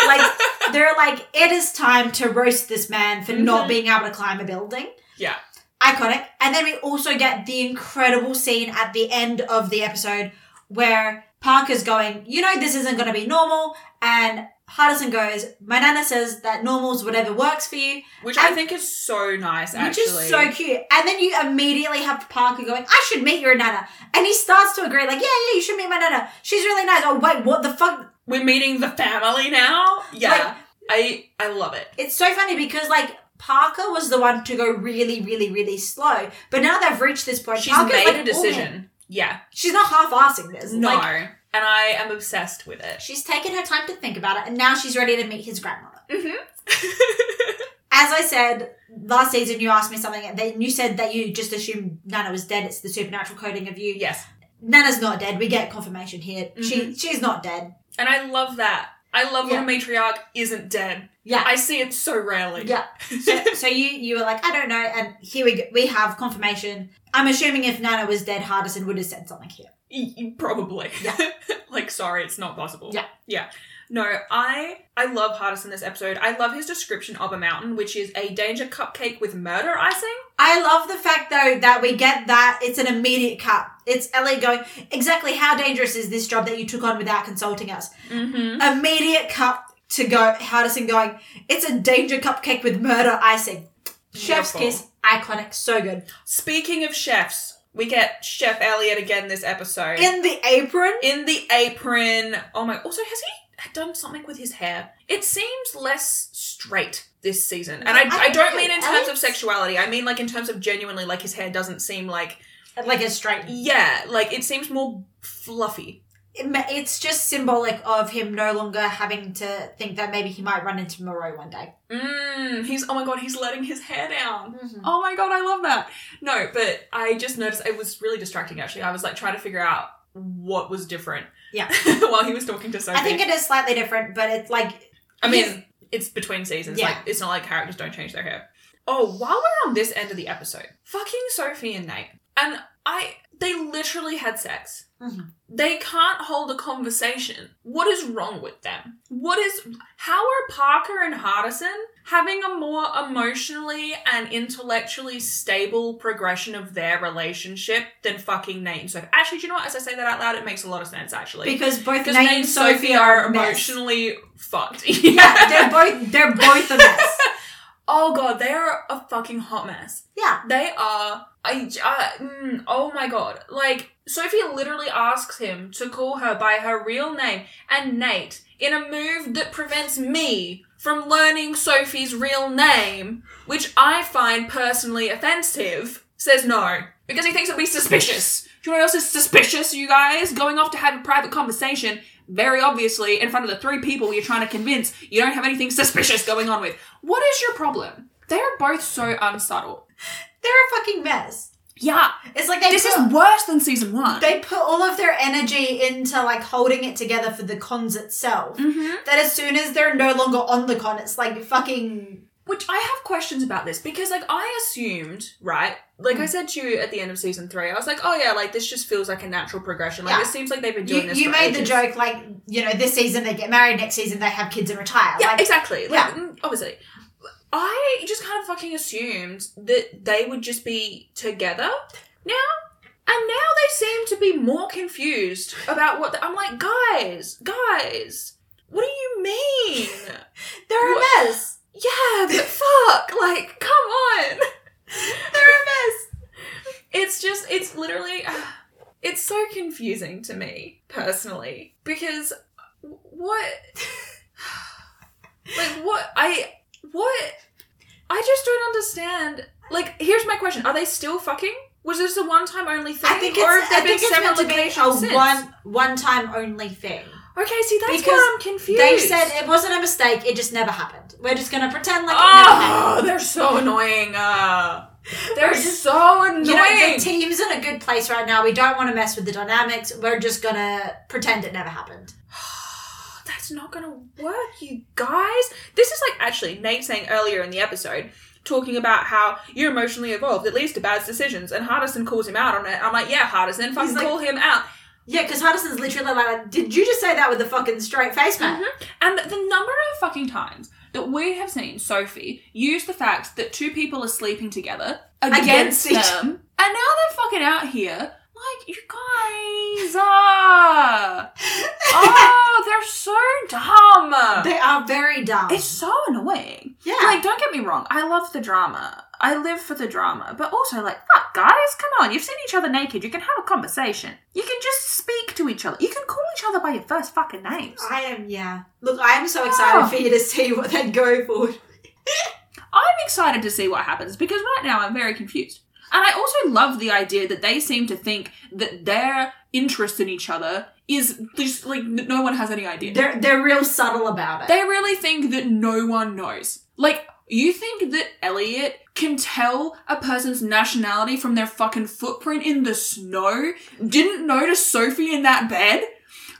Like, they're like, it is time to roast this man for not Mhm. being able to climb a building yeah. Iconic. And then we also get the incredible scene at the end of the episode where Parker's going, you know, this isn't going to be normal. And Hardison goes, my nana says that normal's whatever works for you, Which I think is so nice, actually. which actually. is so cute. And then you immediately have Parker going, I should meet your nana. And he starts to agree, like, yeah, yeah, you should meet my nana. She's really nice. Oh, wait, what the fuck? We're meeting the family now. Yeah. Like- I I love it. It's so funny because, like, Parker was the one to go really, really, really slow. But now they've reached this point. She's Parker's made like, a "Oh, decision. Yeah. she's not half-assing this. No. Like, and I am obsessed with it. She's taken her time to think about it, and now she's ready to meet his grandmother. Mm-hmm. As I said last season, you asked me something, and then you said that you just assumed Nana was dead. It's the supernatural coding of you. yes. Nana's not dead. We get confirmation here. She she's not dead. And I love that. I love Yeah. when a matriarch isn't dead. Yeah. I see it so rarely. Yeah. So, so you you were like, I don't know, and here we go. we have confirmation. I'm assuming if Nana was dead, Hardison would have said something here. Y- Probably. Yeah. like, sorry, it's not possible. Yeah. Yeah. No, I I love Hardison this episode. I love his description of a mountain, which is a danger cupcake with murder icing. I love the fact though that we get that it's an immediate cut. It's Ellie going, exactly how dangerous is this job that you took on without consulting us? Mm-hmm. immediate cut to go Hardison going, it's a danger cupcake with murder icing. Chef's kiss, iconic, so good. Speaking of chefs, we get Chef Elliot again this episode. In the apron, in the apron. Oh my! Also, has he done something with his hair? It seems less straight this season, and I, I I, don't don't mean in terms of sexuality. I mean like in terms of genuinely, like his hair doesn't seem like like a straight. yeah, like it seems more fluffy. It's just symbolic of him no longer having to think that maybe he might run into Moreau one day. Mm, he's oh my god, he's letting his hair down. Mhm. Oh my god, I love that. No, but I just noticed it was really distracting. Actually, I was like trying to figure out what was different. Yeah. while he was talking to Sophie. I think it is slightly different, but it's like I mean, His- it's between seasons. Yeah. Like, it's not like characters don't change their hair. Oh, while we're on this end of the episode, fucking Sophie and Nate. And I, they literally had sex. Mhm. They can't hold a conversation. What is wrong with them? What is, how are Parker and Hardison having a more emotionally and intellectually stable progression of their relationship than fucking Nate and Sophie? Actually, do you know what? As I say that out loud, it makes a lot of sense, actually. because both Nate Nate and and Sophie are a mess. emotionally fucked. Yeah, they're both they're both a mess. oh god, they are a fucking hot mess. Yeah. They are. I. Uh, mm, oh my god. Like Sophie literally asks him to call her by her real name, and Nate, in a move that prevents me from learning Sophie's real name, which I find personally offensive, says no because he thinks it'll be suspicious. Do you know what else is suspicious, you guys? Going off to have a private conversation, very obviously, in front of the three people you're trying to convince you don't have anything suspicious going on with. What is your problem? They are both so unsubtle. They're a fucking mess. Yeah, It's like they this put, is worse than season one. they put all of their energy into like holding it together for the cons itself. mm-hmm. That as soon as they're no longer on the con, it's like fucking Which I have questions about this because, like, I assumed, right? Like I Mm. said to you at the end of season three, I was like, oh yeah, like this just feels like a natural progression. Like Yeah. it seems like they've been you, doing this. you made the joke like you know this season they get married, next season they have kids and retire. Yeah, like, exactly. Like, yeah. mm, obviously. I just kind of fucking assumed that they would just be together now. And now they seem to be more confused about what the- I'm like, guys, guys, what do you mean? they're What- a mess. yeah, but fuck, like, come on. They're a mess. It's just, it's literally, it's so confusing to me personally because what? like what? I what? I just don't understand. Like, here's my question: Are they still fucking? Was this a one-time only thing, I think or it's, have there I been think it's several meant to be occasions a since? one one time only thing. Okay, see, that's Because where I'm confused. They said it wasn't a mistake; it just never happened. We're just gonna pretend like it never happened. Oh, they're so annoying. Uh, they're so annoying. You know, the team's in a good place right now. We don't want to mess with the dynamics. We're just gonna pretend it never happened. That's not gonna work, you guys. This is like actually Nate saying earlier in the episode, talking about how you're emotionally evolved. It leads to bad decisions, and Hardison calls him out on it. I'm like, yeah, Hardison, fucking like- call him out. Yeah, because Hardison's literally like, "Did you just say that with a fucking straight face, man?" Mm-hmm. And the number of fucking times that we have seen Sophie use the fact that two people are sleeping together against, Against them, and now they're fucking out here. Like, you guys are. oh, they're so dumb. They are very dumb. It's so annoying. yeah, Like, don't get me wrong, I love the drama. I live for the drama. But also, like, fuck, guys, come on. You've seen each other naked. You can have a conversation. You can just speak to each other. You can call each other by your first fucking names. I am. Yeah, look, I am so ah. excited Oh. for you to see what they go for. I'm excited to see what happens because right now I'm very confused. And I also love the idea that they seem to think that their interest in each other is just like no one has any idea. They're they're real subtle about it. They really think that no one knows. Like, you think that Elliot can tell a person's nationality from their fucking footprint in the snow? Didn't notice Sophie in that bed?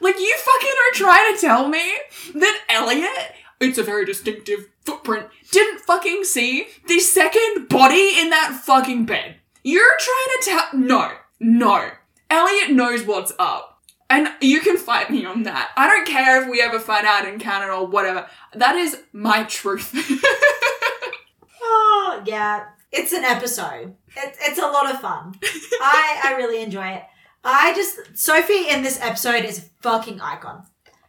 Like, you fucking are trying to tell me that Elliot, it's a very distinctive footprint, didn't fucking see the second body in that fucking bed. You're trying to tell. No, no. Elliot knows what's up. And you can fight me on that. I don't care if we ever find out in Canada or whatever. That is my truth. Oh yeah, it's an episode. It's it's a lot of fun. I I really enjoy it. I just Sophie in this episode is a fucking icon.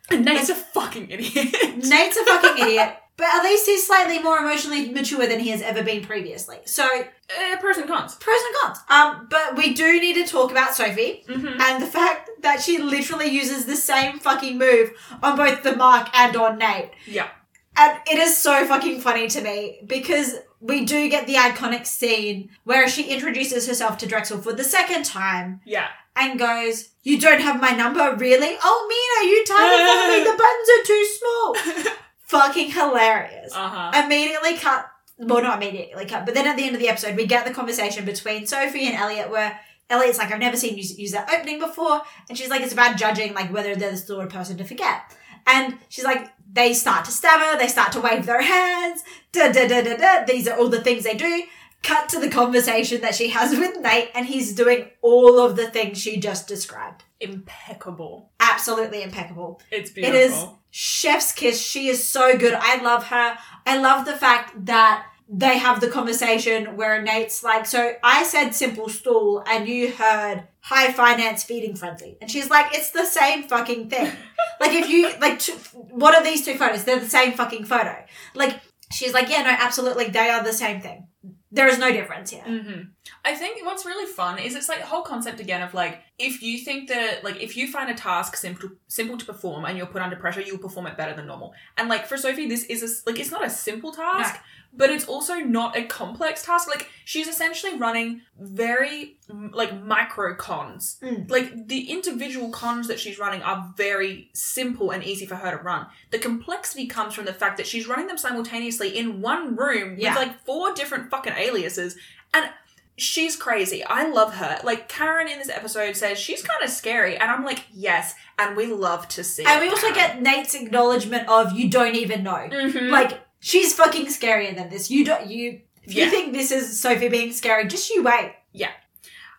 and Nate's a fucking idiot. Nate's a fucking idiot, but at least he's slightly more emotionally mature than he has ever been previously. So Eh, pros and cons. pros and cons. Um, but we do need to talk about Sophie Mm-hmm. and the fact that she literally uses the same fucking move on both the Mark and on Nate. Yeah. And it is so fucking funny to me because we do get the iconic scene where she introduces herself to Drexel for the second time Yeah. and goes, You don't have my number, really? Oh, Mina, you tiny for me. The buttons are too small. fucking hilarious. Uh huh. Immediately cut, well, not immediately cut, but then at the end of the episode, we get the conversation between Sophie and Elliot where Elliot's like, I've never seen you use that opening before. And she's like, it's about judging, like, whether they're the sort of person to forget. And she's like, they start to stammer, they start to wave their hands, da da da da da. These are all the things they do. Cut to the conversation that she has with Nate, and he's doing all of the things she just described. Impeccable. Absolutely impeccable. It's beautiful. is chef's kiss. She is so good. I love her. I love the fact that they have the conversation where Nate's like, so I said simple stool and you heard high finance feeding frenzy. And she's like, it's the same fucking thing. like if you, like, what are these two photos? They're the same fucking photo. Like, she's like, yeah, no, absolutely. They are the same thing. There is no difference here. hmm I think what's really fun is it's like the whole concept again of like if you think that like if you find a task simple simple to perform and you're put under pressure, you'll perform it better than normal. And like for Sophie, this is a, like it's not a simple task, but it's also not a complex task. Like she's essentially running very like micro cons. Mm. Like the individual cons that she's running are very simple and easy for her to run. The complexity comes from the fact that she's running them simultaneously in one room Yeah. with like four different fucking aliases and she's crazy. I love her. Like Karen in this episode says she's kind of scary, and I'm like, yes, and we love to see. And it, we also Karen. get Nate's acknowledgement of you don't even know. Mhm. Like she's fucking scarier than this. You don't you if you Yeah. think this is Sophie being scary, just you wait. Yeah.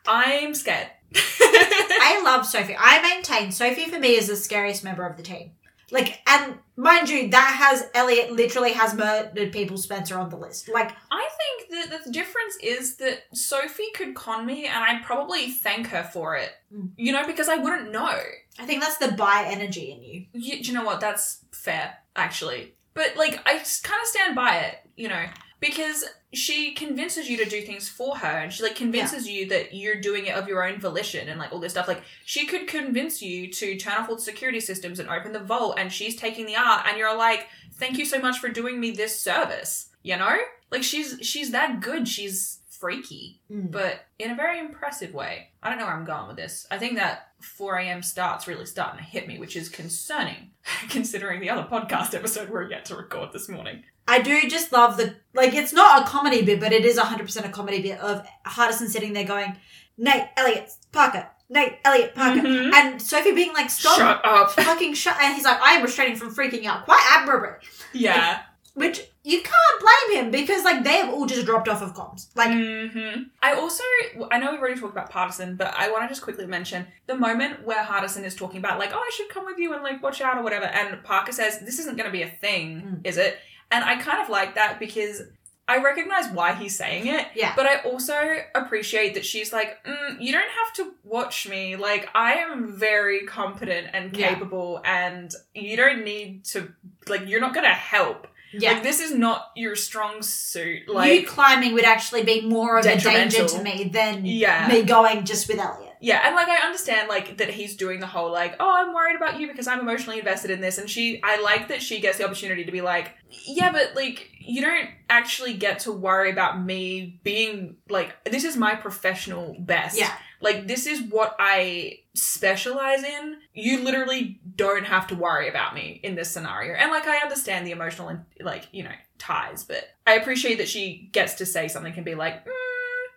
I'm scared. I love Sophie. I maintain Sophie for me is the scariest member of the team. Like, and mind you, that has Elliot literally has murdered people Spencer on the list. Like, I think that the difference is that Sophie could con me, and I'd probably thank her for it. Mm. You know, because I wouldn't know. I think that's the bi energy in you. You, do you know what? That's fair, actually. But like, I kind of stand by it. You know, because she convinces you to do things for her and she like convinces you that you're doing it of your own volition and like all this stuff. Like she could convince you to turn off all the security systems and open the vault and she's taking the art and you're like thank you so much for doing me this service you know? Like she's she's that good. She's freaky. Mm. but in a very impressive way. I don't know where i'm going with this. I think that 4 a.m starts really starting to hit me which is concerning considering the other podcast episode we're yet to record this morning I do just love the like it's not a comedy bit, but it is hundred percent a comedy bit of Hardison sitting there going, Nate, Elliot, Parker, Nate, Elliot, Parker, Mhm. and Sophie being like, Stop shut up fucking shut and he's like, I am restraining from freaking out quite admirably. yeah Which you can't blame him because like they have all just dropped off of comms. Like hmm I also, I know we've already talked about Hardison, but I want to just quickly mention the moment where Hardison is talking about, like, oh, I should come with you and, like, watch out or whatever. And Parker says, this isn't going to be a thing, Mm. is it? And I kind of like that because I recognize why he's saying it. Yeah. But I also appreciate that she's like, mm, you don't have to watch me. Like, I am very competent and Yeah. capable, and you don't need to, like, you're not going to help. Yeah. Like, this is not your strong suit. Like you climbing would actually be more of a danger to me than Yeah. me going just with Elliot. Yeah, and like I understand like that he's doing the whole like, oh, I'm worried about you because I'm emotionally invested in this, and she, I like that she gets the opportunity to be like, yeah, but like you don't actually get to worry about me being like, this is my professional best. Yeah. Like this is what I specialize in. You literally don't have to worry about me in this scenario, and like I understand the emotional and like you know ties, but I appreciate that she gets to say something and be like, mm,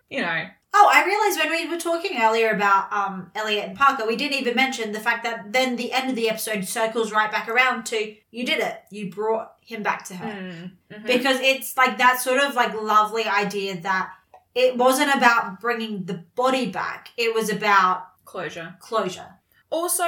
you know, Oh, I realized when we were talking earlier about um, Elliot and Parker, we didn't even mention the fact that then the end of the episode circles right back around to you did it. You brought him back to her. mm, mhm. Because it's like that sort of like lovely idea that it wasn't about bringing the body back, it was about closure. closure. Also,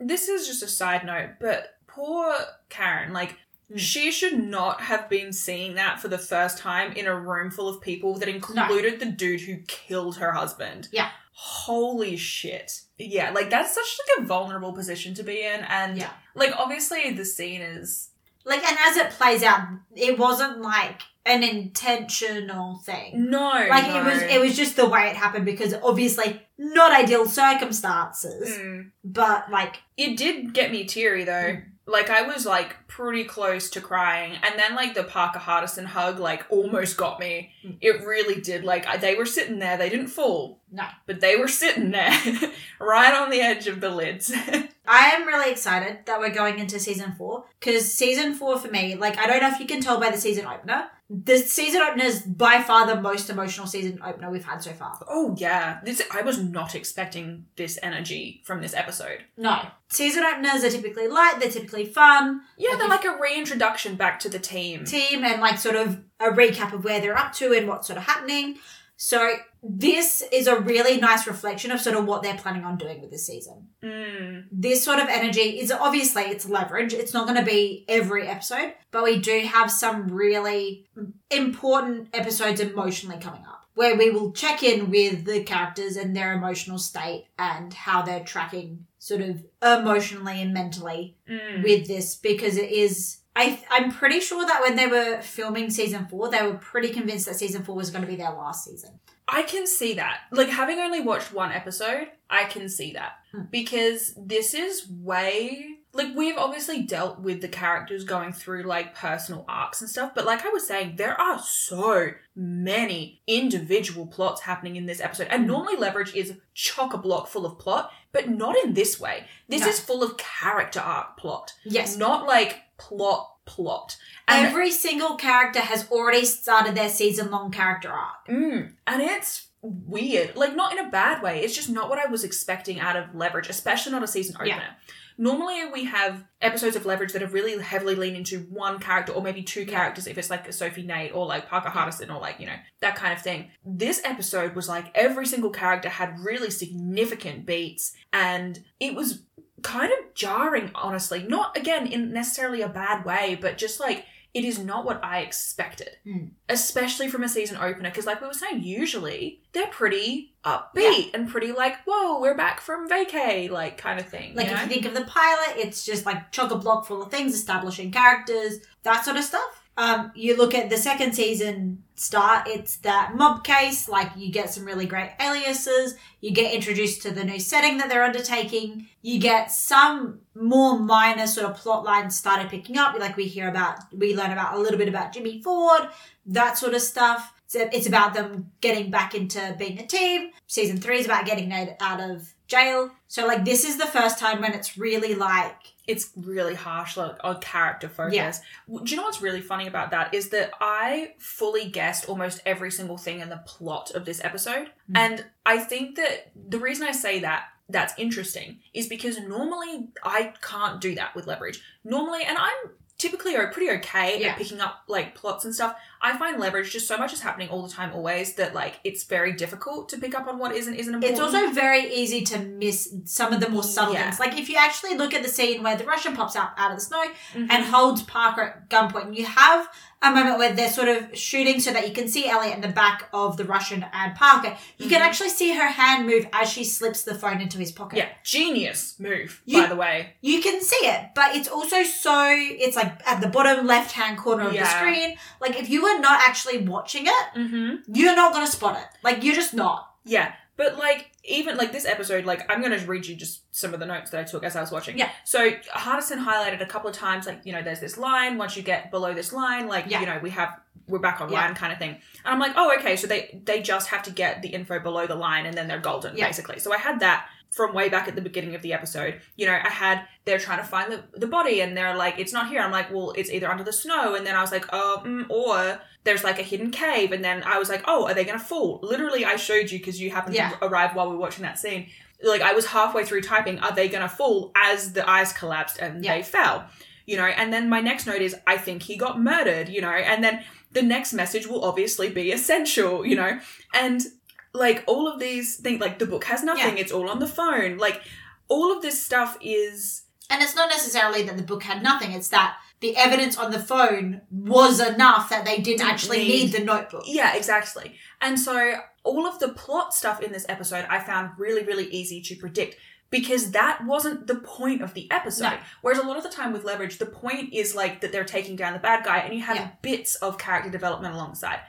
this is just a side note, but poor Karen, like, Mm. she should not have been seeing that for the first time in a room full of people that included the dude who killed her husband. Yeah. Holy shit. Yeah, like that's such like a vulnerable position to be in and Yeah. like obviously the scene is Like, and as it plays out, it wasn't like an intentional thing. no Like no. it was, it was just the way it happened because obviously not ideal circumstances, Mm. but like It did get me teary though. Like I was like pretty close to crying, and then like the Parker Hardison hug like almost got me. Mm. It really did. Like I, they were sitting there, they didn't fall, no. but they were sitting there, right on the edge of the lids. I am really excited that we're going into season four because season four for me, like I don't know if you can tell by the season opener, the season opener is by far the most emotional season opener we've had so far. oh yeah, this I was not expecting this energy from this episode. No, season openers are typically light, they're typically fun, Yeah, Like they're like a reintroduction back to the team. team, and like sort of a recap of where they're up to and what's sort of happening. So this is a really nice reflection of sort of what they're planning on doing with this season. Mm. this sort of energy is obviously it's leverage. It's not going to be every episode, but we do have some really important episodes emotionally coming up where we will check in with the characters and their emotional state and how they're tracking sort of emotionally and mentally Mm. with this because it is I, I'm pretty sure that when they were filming season four, they were pretty convinced that season four was going to be their last season. I can see that. Like having only watched one episode, I can see that. Hmm. Because this is way like we've obviously dealt with the characters going through like personal arcs and stuff, but like I was saying, there are so many individual plots happening in this episode. And Hmm. normally Leverage is chock a block full of plot, but not in this way. This No. is full of character arc plot. Yes. Not like plot plot. And Every single character has already started their season long character arc. Mm, and it's weird. Like, not in a bad way. It's just not what I was expecting out of Leverage, especially not a season opener. Yeah. Normally, we have episodes of Leverage that have really heavily leaned into one character or maybe two characters if it's like Sophie Nate or like Parker. Hardison or like, you know, that kind of thing. This episode was like every single character had really significant beats and it was kind of jarring, honestly. Not, again, in necessarily a bad way, but just like it is not what I expected Hmm. especially from a season opener because like we were saying usually they're pretty upbeat and pretty like whoa we're back from vacay like kind of thing Like you if know? you think of the pilot, it's just like chock a block full of things, establishing characters, that sort of stuff. Um, you look at the second season start, it's that mob case. Like you get some really great aliases. You get introduced to the new setting that they're undertaking. You get some more minor sort of plot lines started picking up. Like we hear about, we learn about a little bit about Jimmy Ford, that sort of stuff. So it's about them getting back into being a team. Season three is about getting Nate out of jail. So like this is the first time when it's really like it's really harsh, like on character focus. Yeah. Do you know what's really funny about that is that I fully guessed almost every single thing in the plot of this episode, Mm. and I think that the reason I say that that's interesting is because normally I can't do that with leverage. Normally, and I'm typically are pretty okay Yeah. at picking up like plots and stuff. I find leverage just so much is happening all the time, always that like it's very difficult to pick up on what isn't isn't important. It's also very easy to miss some of the more subtle Yeah. things. Like if you actually look at the scene where the Russian pops out out of the snow Mhm. and holds Parker at gunpoint, and you have a moment where they're sort of shooting so that you can see Elliot in the back of the Russian and Parker. You can Mhm. actually see her hand move as she slips the phone into his pocket. yeah, genius move You- by the way. You can see it, but it's also so it's like at the bottom left hand corner of the screen. Like if you were not actually watching it, Mm-hmm. you're not gonna spot it. Like you're just not. Yeah, but like even like this episode, like I'm gonna read you just some of the notes that I took as I was watching. Yeah. So Hardison highlighted a couple of times, like you know, there's this line. Once you get below this line, like Yeah. you know, we have we're back on Yeah. line kind of thing. And I'm like, oh, okay. So they they just have to get the info below the line, and then they're golden, Yeah. basically. So I had that from way back at the beginning of the episode. You know, I had they're trying to find the, the body, and they're like, it's not here. I'm like, well, it's either under the snow, and then I was like, oh, mm, or there's like a hidden cave, and then I was like, oh, are they gonna fall? Literally, I showed you because you happened Yeah. to arrive while we were watching that scene. Like I was halfway through typing, are they gonna fall as the ice collapsed and Yeah. they fell? You know, and then my next note is I think he got murdered, you know, and then the next message will obviously be essential, you know, and like all of these things, like the book has nothing, it's all on the phone, like all of this stuff is And it's not necessarily that the book had nothing, it's that the evidence on the phone was enough that they didn't Didn't actually need- need the notebook. Yeah, exactly. And so all of the plot stuff in this episode I found really, really easy to predict because that wasn't the point of the episode. No. Whereas a lot of the time with Leverage, the point is like that they're taking down the bad guy and you have Yeah. bits of character development alongside.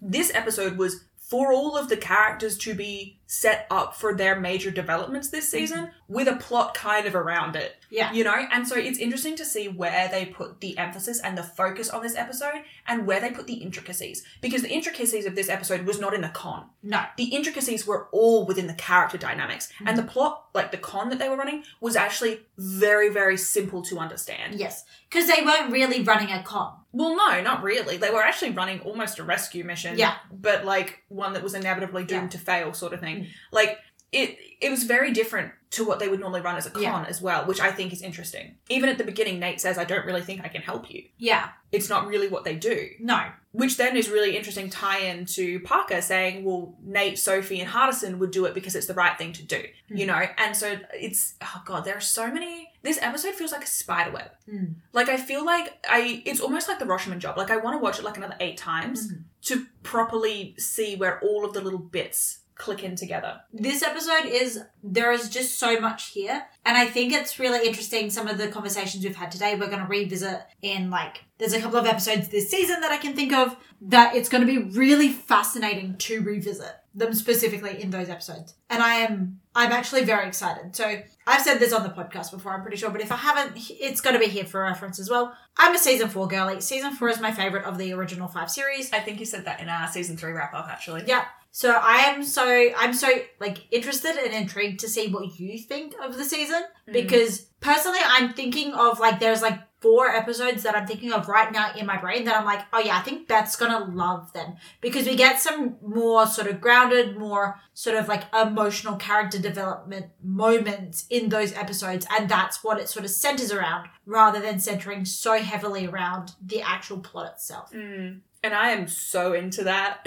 This episode was for all of the characters to be set up for their major developments this mm-hmm. season with a plot kind of around it. Yeah. You know? And so it's interesting to see where they put the emphasis and the focus on this episode and where they put the intricacies. Because the intricacies of this episode was not in the con. No. The intricacies were all within the character dynamics. And mm-hmm. the plot, like the con that they were running, was actually very, very simple to understand. Yes. Because they weren't really running a con. Well, no, not really. They were actually running almost a rescue mission. Yeah. But like one that was inevitably doomed Yeah. to fail, sort of thing. Mm. Like it, it was very different to what they would normally run as a con Yeah. as well, which I think is interesting. Even at the beginning, Nate says, "I don't really think I can help you." Yeah. It's not really what they do. No. Which then is really interesting tie-in to Parker saying, well, Nate, Sophie, and Hardison would do it because it's the right thing to do. Hmm. You know? And so it's oh god, there are so many this episode feels like a spider web. Mm. Like I feel like I it's almost like the Rashomon job. Like I want to watch it like another eight times Mhm. to properly see where all of the little bits click in together. This episode is, there is just so much here. And I think it's really interesting some of the conversations we've had today. We're going to revisit in like, there's a couple of episodes this season that I can think of that it's going to be really fascinating to revisit them specifically in those episodes. And I am, I'm actually very excited. So I've said this on the podcast before, I'm pretty sure, but if I haven't, it's going to be here for reference as well. I'm a season four girly. Season four is my favorite of the original five series. I think you said that in our season three wrap up actually. Yeah. So I am so I'm so like interested and intrigued to see what you think of the season Mm. because personally I'm thinking of like there's like four episodes that I'm thinking of right now in my brain that I'm like oh yeah I think Beth's gonna love them because we get some more sort of grounded more sort of like emotional character development moments in those episodes and that's what it sort of centers around rather than centering so heavily around the actual plot itself. Mm. And I am so into that.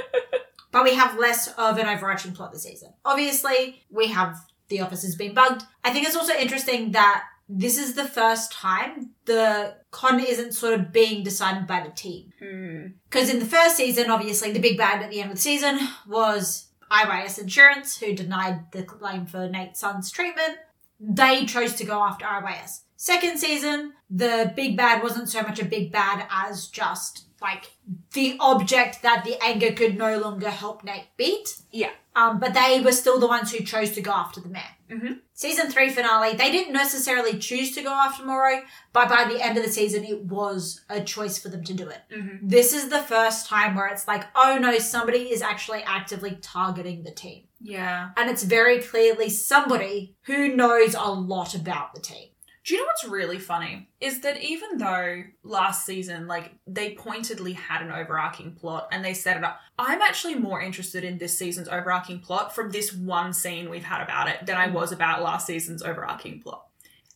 but we have less of an overarching plot this season. Obviously, we have the office has been bugged. I think it's also interesting that this is the first time the con isn't sort of being decided by the team. Mm. Because in the first season, obviously, the big bad at the end of the season was IYS Insurance, who denied the claim for Nate's son's treatment. they chose to go after Arbayas. Second season, the big bad wasn't so much a big bad as just like the object that the anger could no longer help Nate beat. Yeah. Um, but they were still the ones who chose to go after the man. Mhm. Season three finale, they didn't necessarily choose to go after Moreau, but by the end of the season, it was a choice for them to do it. Mhm. This is the first time where it's like, oh no, somebody is actually actively targeting the team. Yeah. And it's very clearly somebody who knows a lot about the team. Do you know what's really funny? Is that even though last season, like, they pointedly had an overarching plot and they set it up, I'm actually more interested in this season's overarching plot from this one scene we've had about it than I mm. was about last season's overarching plot.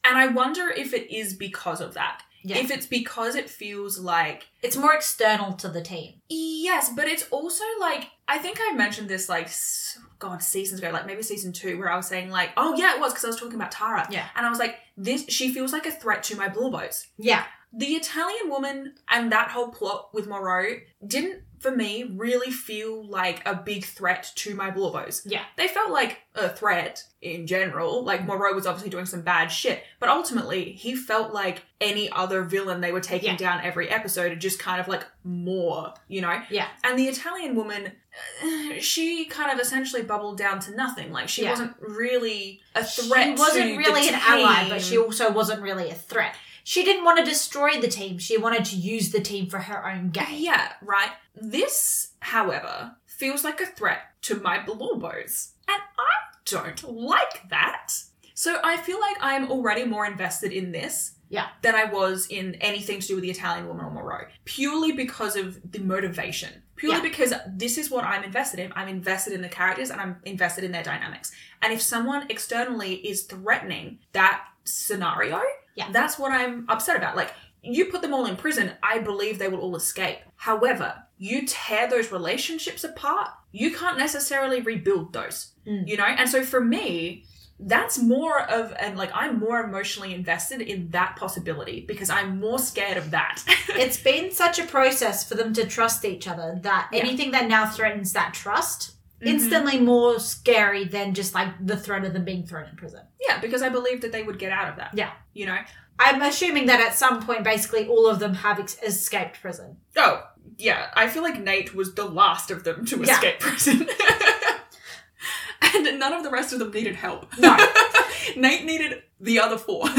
And I wonder if it is because of that. Yeah. If it's because it feels like It's more external to the team. Yes, but it's also like I think I mentioned this like God seasons ago, like maybe season two, where I was saying like, oh yeah, it was because I was talking about Tara, Yeah. and I was like, this she feels like a threat to my Blorbos. Yeah. The Italian woman and that whole plot with Moreau didn't, for me, really feel like a big threat to my Blorbos. Yeah. They felt like a threat in general. Like Moreau was obviously doing some bad shit, but ultimately he felt like any other villain they were taking Yeah. down every episode, just kind of like more, you know. Yeah. And the Italian woman, uh, she kind of essentially bubbled down to nothing. Like she Yeah. wasn't really a threat. She wasn't really an ally, but she also wasn't really a threat. She didn't want to destroy the team. She wanted to use the team for her own gain. Yeah, right. This, however, feels like a threat to my Blorbos. And I don't like that. So I feel like I'm already more invested in this Yeah. than I was in anything to do with the Italian woman or Moreau. Purely because of the motivation. Purely Yeah. because this is what I'm invested in. I'm invested in the characters and I'm invested in their dynamics. And if someone externally is threatening that scenario, Yeah. that's what I'm upset about. Like, you put them all in prison, I believe they will all escape. However, you tear those relationships apart, you can't necessarily rebuild those. Mm. You know? And so for me, that's more of and like I'm more emotionally invested in that possibility because I'm more scared of that. it's been such a process for them to trust each other that Yeah. anything that now threatens that trust Mhm. instantly more scary than just like the threat of them being thrown in prison. yeah, because I believe that they would get out of that. Yeah. You know? I'm assuming that at some point, basically, all of them have ex- escaped prison. Oh, yeah. I feel like Nate was the last of them to Yeah. escape prison. and none of the rest of them needed help. No. Nate needed the other four.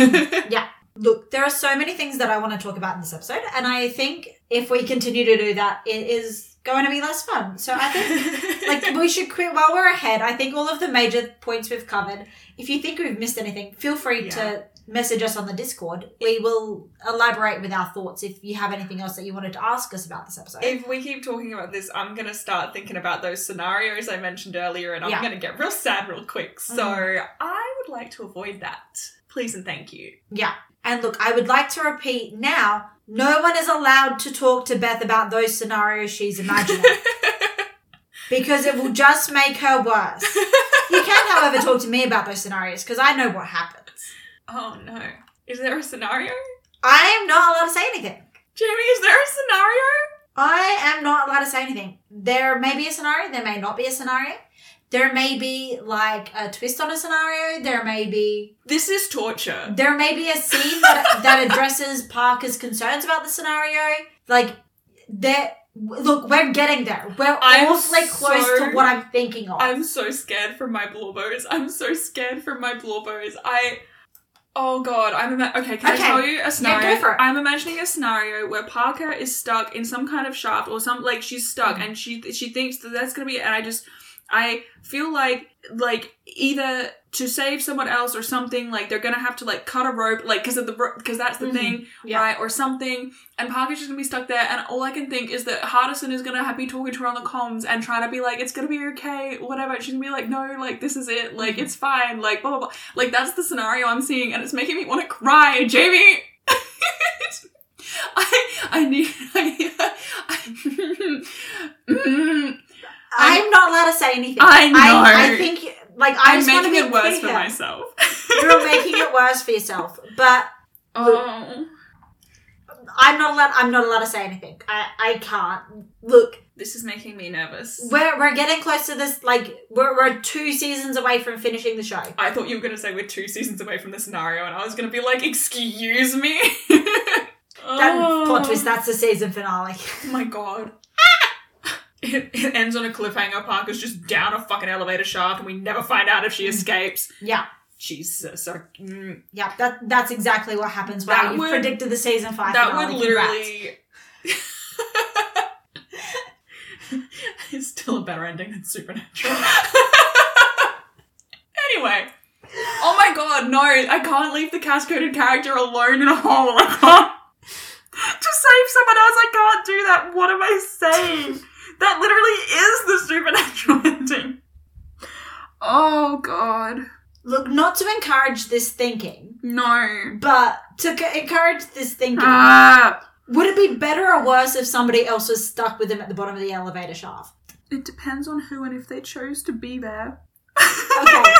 yeah. Look, there are so many things that I want to talk about in this episode, and I think if we continue to do that, it is going to be less fun. So I think like we should quit while we're ahead. I think all of the major points we've covered. If you think we've missed anything, feel free Yeah. to message us on the Discord. We will elaborate with our thoughts if you have anything else that you wanted to ask us about this episode. if we keep talking about this, I'm gonna start thinking about those scenarios I mentioned earlier, and I'm Yeah. gonna get real sad real quick. So mm-hmm. I would like to avoid that. Please and thank you. yeah. And look, I would like to repeat now, no one is allowed to talk to Beth about those scenarios she's imagining because it will just make her worse. You can, however, talk to me about those scenarios because I know what happens. oh no. Is there a scenario? I am not allowed to say anything. Jamie, is there a scenario? I am not allowed to say anything. There may be a scenario, there may not be a scenario. There may be like a twist on a scenario. There may be This is torture. there may be a scene that, that addresses Parker's concerns about the scenario. Like there look, we're getting there. We're I'm awfully close so- to what I'm thinking of. I'm so scared for my blorbos. I'm so scared for my blorbos. I. Oh god, I'm ima- okay. Can Okay. I tell you a scenario? go for it. I'm imagining a scenario where Parker is stuck in some kind of shaft or some like she's stuck Mhm. and she she thinks that that's gonna be it. And I just I feel like like either to save someone else or something like they're gonna have to like cut a rope like because of the because that's the Mhm. thing Yeah. right or something and Parker's just gonna be stuck there and all I can think is that Hardison is gonna have, be talking to her on the comms and trying to be like it's gonna be okay whatever she's gonna be like no like this is it like Mhm. it's fine like blah blah blah like that's the scenario I'm seeing and it's making me want to cry Jamie I I need I, I, I'm not allowed to say anything. I know. I, I think like I I'm to making be it worse for myself You're making it worse for yourself. But oh I'm not allowed. I'm not allowed to say anything. I I can't. Look, This is making me nervous. we're we're getting close to this. Like we're we're two seasons away from finishing the show. I thought you were going to say we're two seasons away from the scenario, and I was going to be like, excuse me? That oh, plot twist. That's the season finale. Oh my god. It, it ends on a cliffhanger. Parker's just down a fucking elevator shaft, and we never find out if she escapes. Yeah, Jesus. So, mm, yeah. That that's exactly what happens. Wow, you would- predicted the season five. that finale. would literally. it's still a better ending than Supernatural. anyway. Oh my god, no, I can't leave the cast coded character alone in a hole. I can't. To save someone else, I can't do that. What am I saying? That literally is the supernatural ending. Oh god. Look, not to encourage this thinking, No. but to c- encourage this thinking. Ah. Would it be better or worse if somebody else was stuck with him at the bottom of the elevator shaft? It depends on who and if they chose to be there. Okay.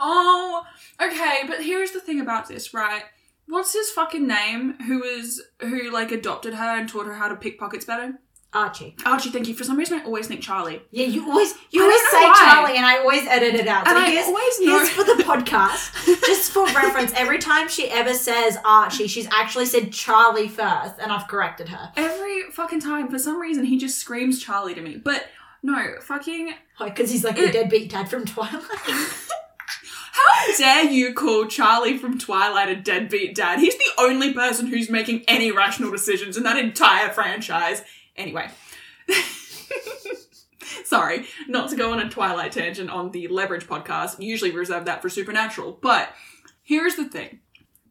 oh, okay, but here's the thing about this, right? What's his fucking name? Who is who like adopted her and taught her how to pick pockets better? Archie. Archie, thank you. For some reason, I always think Charlie. Yeah, you always you I always say why. Charlie, and I always edit it out. So And I here's, always know- here's for the podcast, just for reference. Every time she ever says Archie, she's actually said Charlie first, and I've corrected her. Every fucking time, for some reason, he just screams Charlie to me. But no, fucking. Like, Because he's like It- the deadbeat dad from Twilight. How dare you call Charlie from Twilight a deadbeat dad? He's the only person who's making any rational decisions in that entire franchise. Anyway. Sorry, not to go on a Twilight tangent on the Leverage podcast. Usually reserve that for Supernatural. But here's the thing.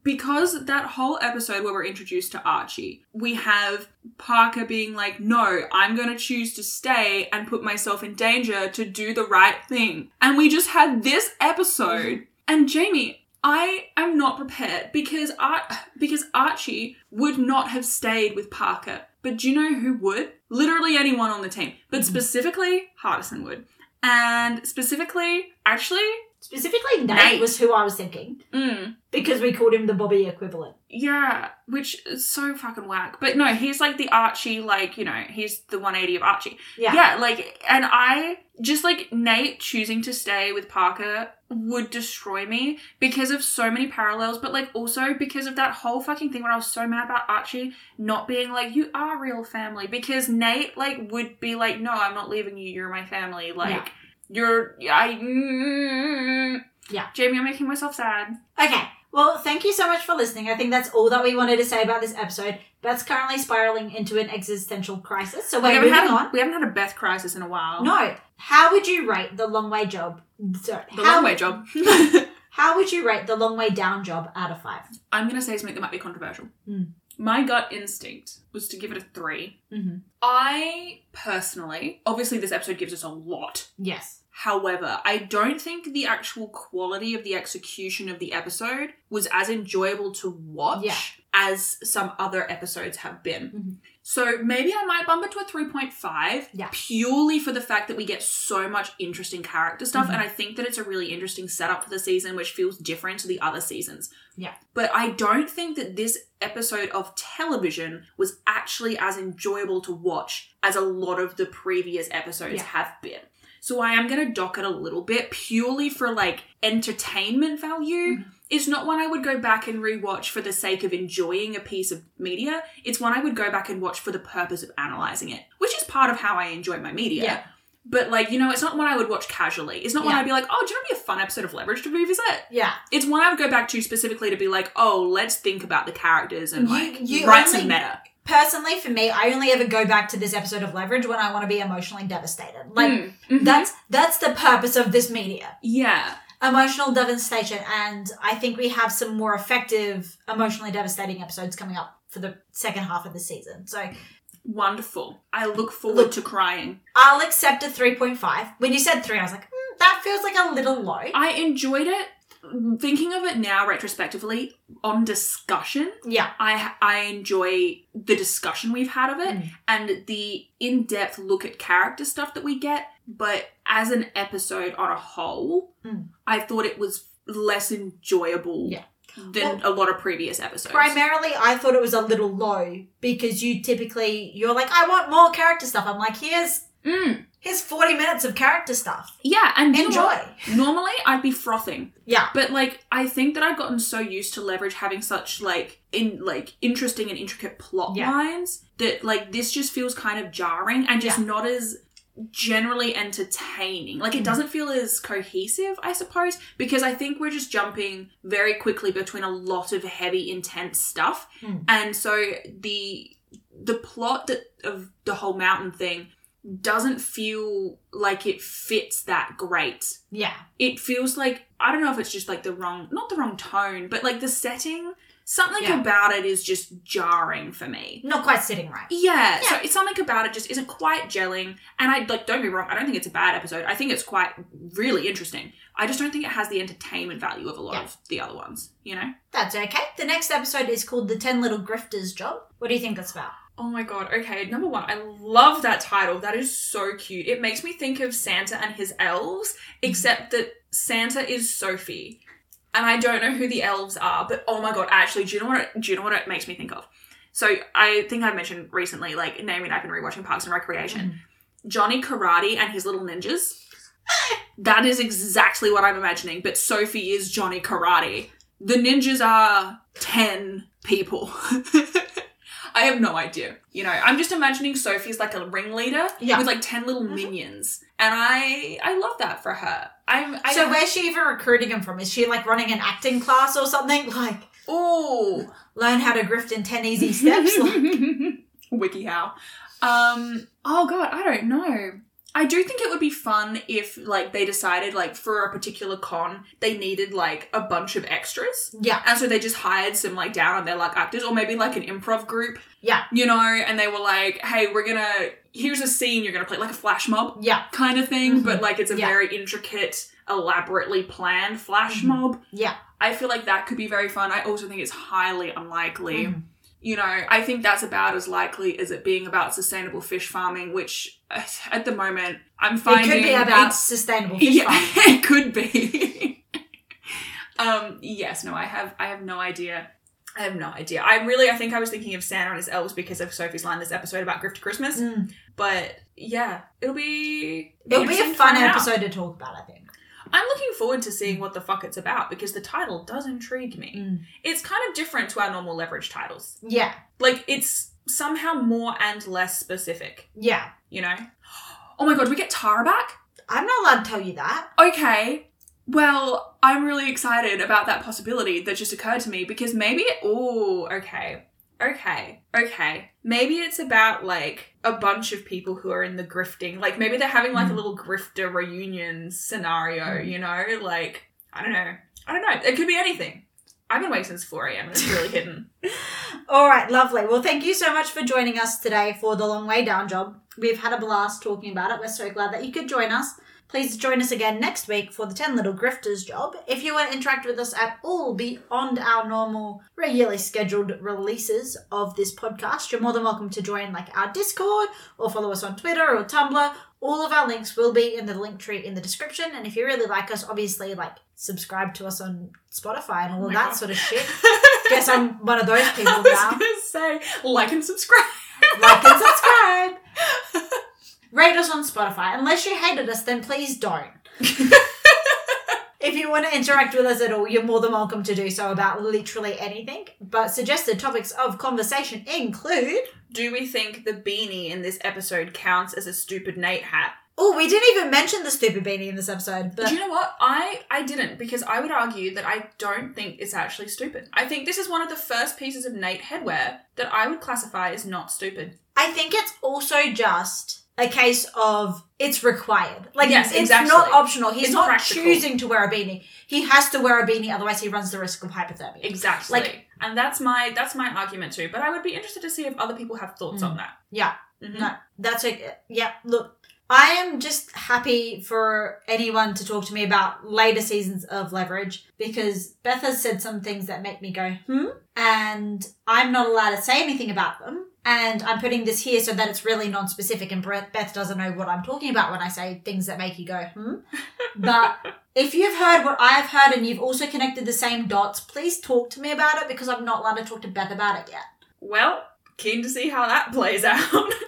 Because that whole episode where we're introduced to Archie, we have Parker being like, no, I'm gonna choose to stay and put myself in danger to do the right thing. And we just had this episode. And Jamie, I am not prepared because Ar- because Archie would not have stayed with Parker. But do you know who would? Literally anyone on the team. But Mhm. specifically, Hardison would. And specifically, actually, Specifically, Nate, Nate. was who I was thinking mm, because we called him the Bobby equivalent. Yeah, which is so fucking whack. But no, he's like the Archie, like, you know, he's the 180 of Archie. Yeah. Yeah, like, and I just like Nate choosing to stay with Parker would destroy me because of so many parallels, but like also because of that whole fucking thing where I was so mad about Archie not being like, you are real family. Because Nate, like, would be like, no, I'm not leaving you, you're my family. Like, Yeah. You're, I, mm, Yeah. Jamie, I'm making myself sad. Okay. Well, thank you so much for listening. I think that's all that we wanted to say about this episode. Beth's currently spiraling into an existential crisis, so We we're haven't, moving had, on. we haven't had a Beth crisis in a while. No. How would you rate the long way job? Sorry. The how, long way job. How would you rate the long way down job out of five? I'm going to say something that might be controversial. Hmm. My gut instinct was to give it a three. Mm-hmm. I personally, obviously, this episode gives us a lot. Yes. However, I don't think the actual quality of the execution of the episode was as enjoyable to watch Yeah. as some other episodes have been. Mhm. So maybe I might bump it to a 3.5 Yeah. purely for the fact that we get so much interesting character stuff Mhm. and I think that it's a really interesting setup for the season which feels different to the other seasons. Yeah. But I don't think that this episode of television was actually as enjoyable to watch as a lot of the previous episodes Yeah. have been. So I am going to dock it a little bit purely for like entertainment value. Mhm. It's not one I would go back and rewatch for the sake of enjoying a piece of media. It's one I would go back and watch for the purpose of analyzing it, which is part of how I enjoy my media. Yeah. But like, you know, it's not one I would watch casually. It's not one I'd be like, oh, do you know, it'd be a fun episode of Leverage to revisit. Yeah. It's one I would go back to specifically to be like, oh, let's think about the characters and You- like you write some meta. Personally, for me, I only ever go back to this episode of Leverage when I want to be emotionally devastated. Like Mm, mhm. that's that's the purpose of this media. yeah. Emotional devastation, and I think we have some more effective emotionally devastating episodes coming up for the second half of the season. So Wonderful. I look forward Look- to crying. I'll accept a three point five. When you said three, I was like, hmm, that feels like a little low. I enjoyed it. Thinking of it now retrospectively on discussion, yeah. I I enjoy the discussion we've had of it Mm. and the in-depth look at character stuff that we get, but as an episode on a whole, Mm. I thought it was less enjoyable Yeah. than a lot of previous episodes. Primarily, I thought it was a little low because you typically you're like, I want more character stuff. I'm like, here's Mm. Here's 40 minutes of character stuff. Yeah, and you know Enjoy. Normally, I'd be frothing, Yeah. but like I think that I've gotten so used to leverage having such like in like interesting and intricate plot Yeah. lines that like this just feels kind of jarring and just Yeah. not as generally entertaining. Like it Mm. doesn't feel as cohesive, I suppose, because I think we're just jumping very quickly between a lot of heavy, intense stuff, Mm. and so the the plot that, of the whole mountain thing doesn't feel like it fits that great. Yeah. It feels like I don't know if it's just like the wrong not the wrong tone, but like the setting, something Yeah. about it is just jarring for me. Not quite sitting right. Yeah, so it's something about it just isn't quite gelling. And I like don't be wrong, I don't think it's a bad episode. I think it's quite really interesting. I just don't think it has the entertainment value of a lot Yeah. of the other ones, you know? That's okay. The next episode is called The 10 Little Grifters Job. What do you think that's about? Oh my god, okay. Number one, I love that title. That is so cute. It makes me think of Santa and his elves, mm-hmm. except that Santa is Sophie. And I don't know who the elves are, but oh my god, actually, do you know what it, do you know what it makes me think of? So I think I mentioned recently, like Naomi and I've been rewatching Parks and Recreation. Mm-hmm. Johnny Karate and his little ninjas. that is exactly what I'm imagining, but Sophie is Johnny Karate. The ninjas are 10 people. I have no idea. You know, I'm just imagining Sophie's like a ringleader Yeah. with like 10 little Mhm. minions. And I I love that for her. I'm I so where's she even recruiting him from? Is she like running an acting class or something? Like Oh, learn how to grift in 10 easy steps? Like, WikiHow. Um, oh god, I don't know. I do think it would be fun if like they decided like for a particular con they needed like a bunch of extras. yeah. And so they just hired some like down on their luck actors or maybe like an improv group. Yeah. You know, and they were like, hey, we're gonna here's a scene you're gonna play like a flash mob Yeah. kind of thing, Mhm. but like it's a Yeah. very intricate, elaborately planned flash Mhm. mob. Yeah. I feel like that could be very fun. I also think it's highly unlikely. Mhm. You know, I think that's about as likely as it being about sustainable fish farming, which uh, at the moment I'm finding It could be about sustainable fish yeah, farming. it could be. um, yes, no, I have, I have no idea. I have no idea. I really, I think I was thinking of Santa and his elves because of Sophie's line this episode about Grift Christmas. Mm. But yeah, it'll be. It'll be a fun find out. episode to talk about, I think. I'm looking forward to seeing what the fuck it's about because the title does intrigue me. Mm. It's kind of different to our normal leverage titles. Yeah. Like it's somehow more and less specific. Yeah. You know. Oh my god, we get Tara back? I'm not allowed to tell you that. Okay. Well, I'm really excited about that possibility that just occurred to me because maybe. Oh, okay. Okay. Okay. Maybe it's about like a bunch of people who are in the grifting. Like maybe they're having like a Mm. little grifter reunion scenario, Mm. you know? Like, I don't know. I don't know. It could be anything. I've been awake since 4 a.m. it's really hidden. All right, lovely. Well, thank you so much for joining us today for the Long Way Down job. We've had a blast talking about it. We're so glad that you could join us. Please join us again next week for the 10 Little Grifters job. If you want to interact with us at all beyond our normal, regularly scheduled releases of this podcast, you're more than welcome to join like our Discord or follow us on Twitter or Tumblr. All of our links will be in the link tree in the description. And if you really like us, obviously, like subscribe to us on Spotify and all Oh of that God. sort of shit. Guess I'm one of those people I was now. gonna say, like and subscribe. like and subscribe. Rate us on Spotify. Unless you hated us, then please don't. if you want to interact with us at all, you're more than welcome to do so about literally anything. But suggested topics of conversation include. Do we think the beanie in this episode counts as a stupid Nate hat? Oh, we didn't even mention the stupid beanie in this episode, but Do you know what? I I didn't because I would argue that I don't think it's actually stupid. I think this is one of the first pieces of Nate headwear that I would classify as not stupid. I think it's also just a case of it's required. Like Yes, it's exactly. not optional. He's It's not practical. choosing to wear a beanie. He has to wear a beanie, otherwise he runs the risk of hypothermia. Exactly. Like- and that's my that's my argument too. But I would be interested to see if other people have thoughts Mm. on that. Yeah. Mhm. No, that's okay. Yeah, look, I am just happy for anyone to talk to me about later seasons of Leverage because Beth has said some things that make me go, hmm? And I'm not allowed to say anything about them. And I'm putting this here so that it's really non specific and Beth doesn't know what I'm talking about when I say things that make you go, hmm? But If you've heard what I've heard and you've also connected the same dots, please talk to me about it because I'm not allowed to talk to Beth about it yet. Well, keen to see how that plays out.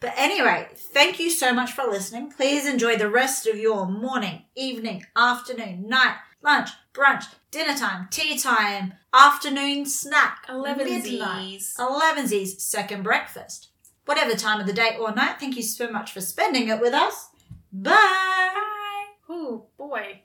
But anyway, thank you so much for listening. Please enjoy the rest of your morning, evening, afternoon, night, lunch, brunch, dinner time, tea time, afternoon snack, Elevensies. elevensies, second breakfast. Whatever time of the day or night, thank you so much for spending it with us. Bye. Bye. Oh boy.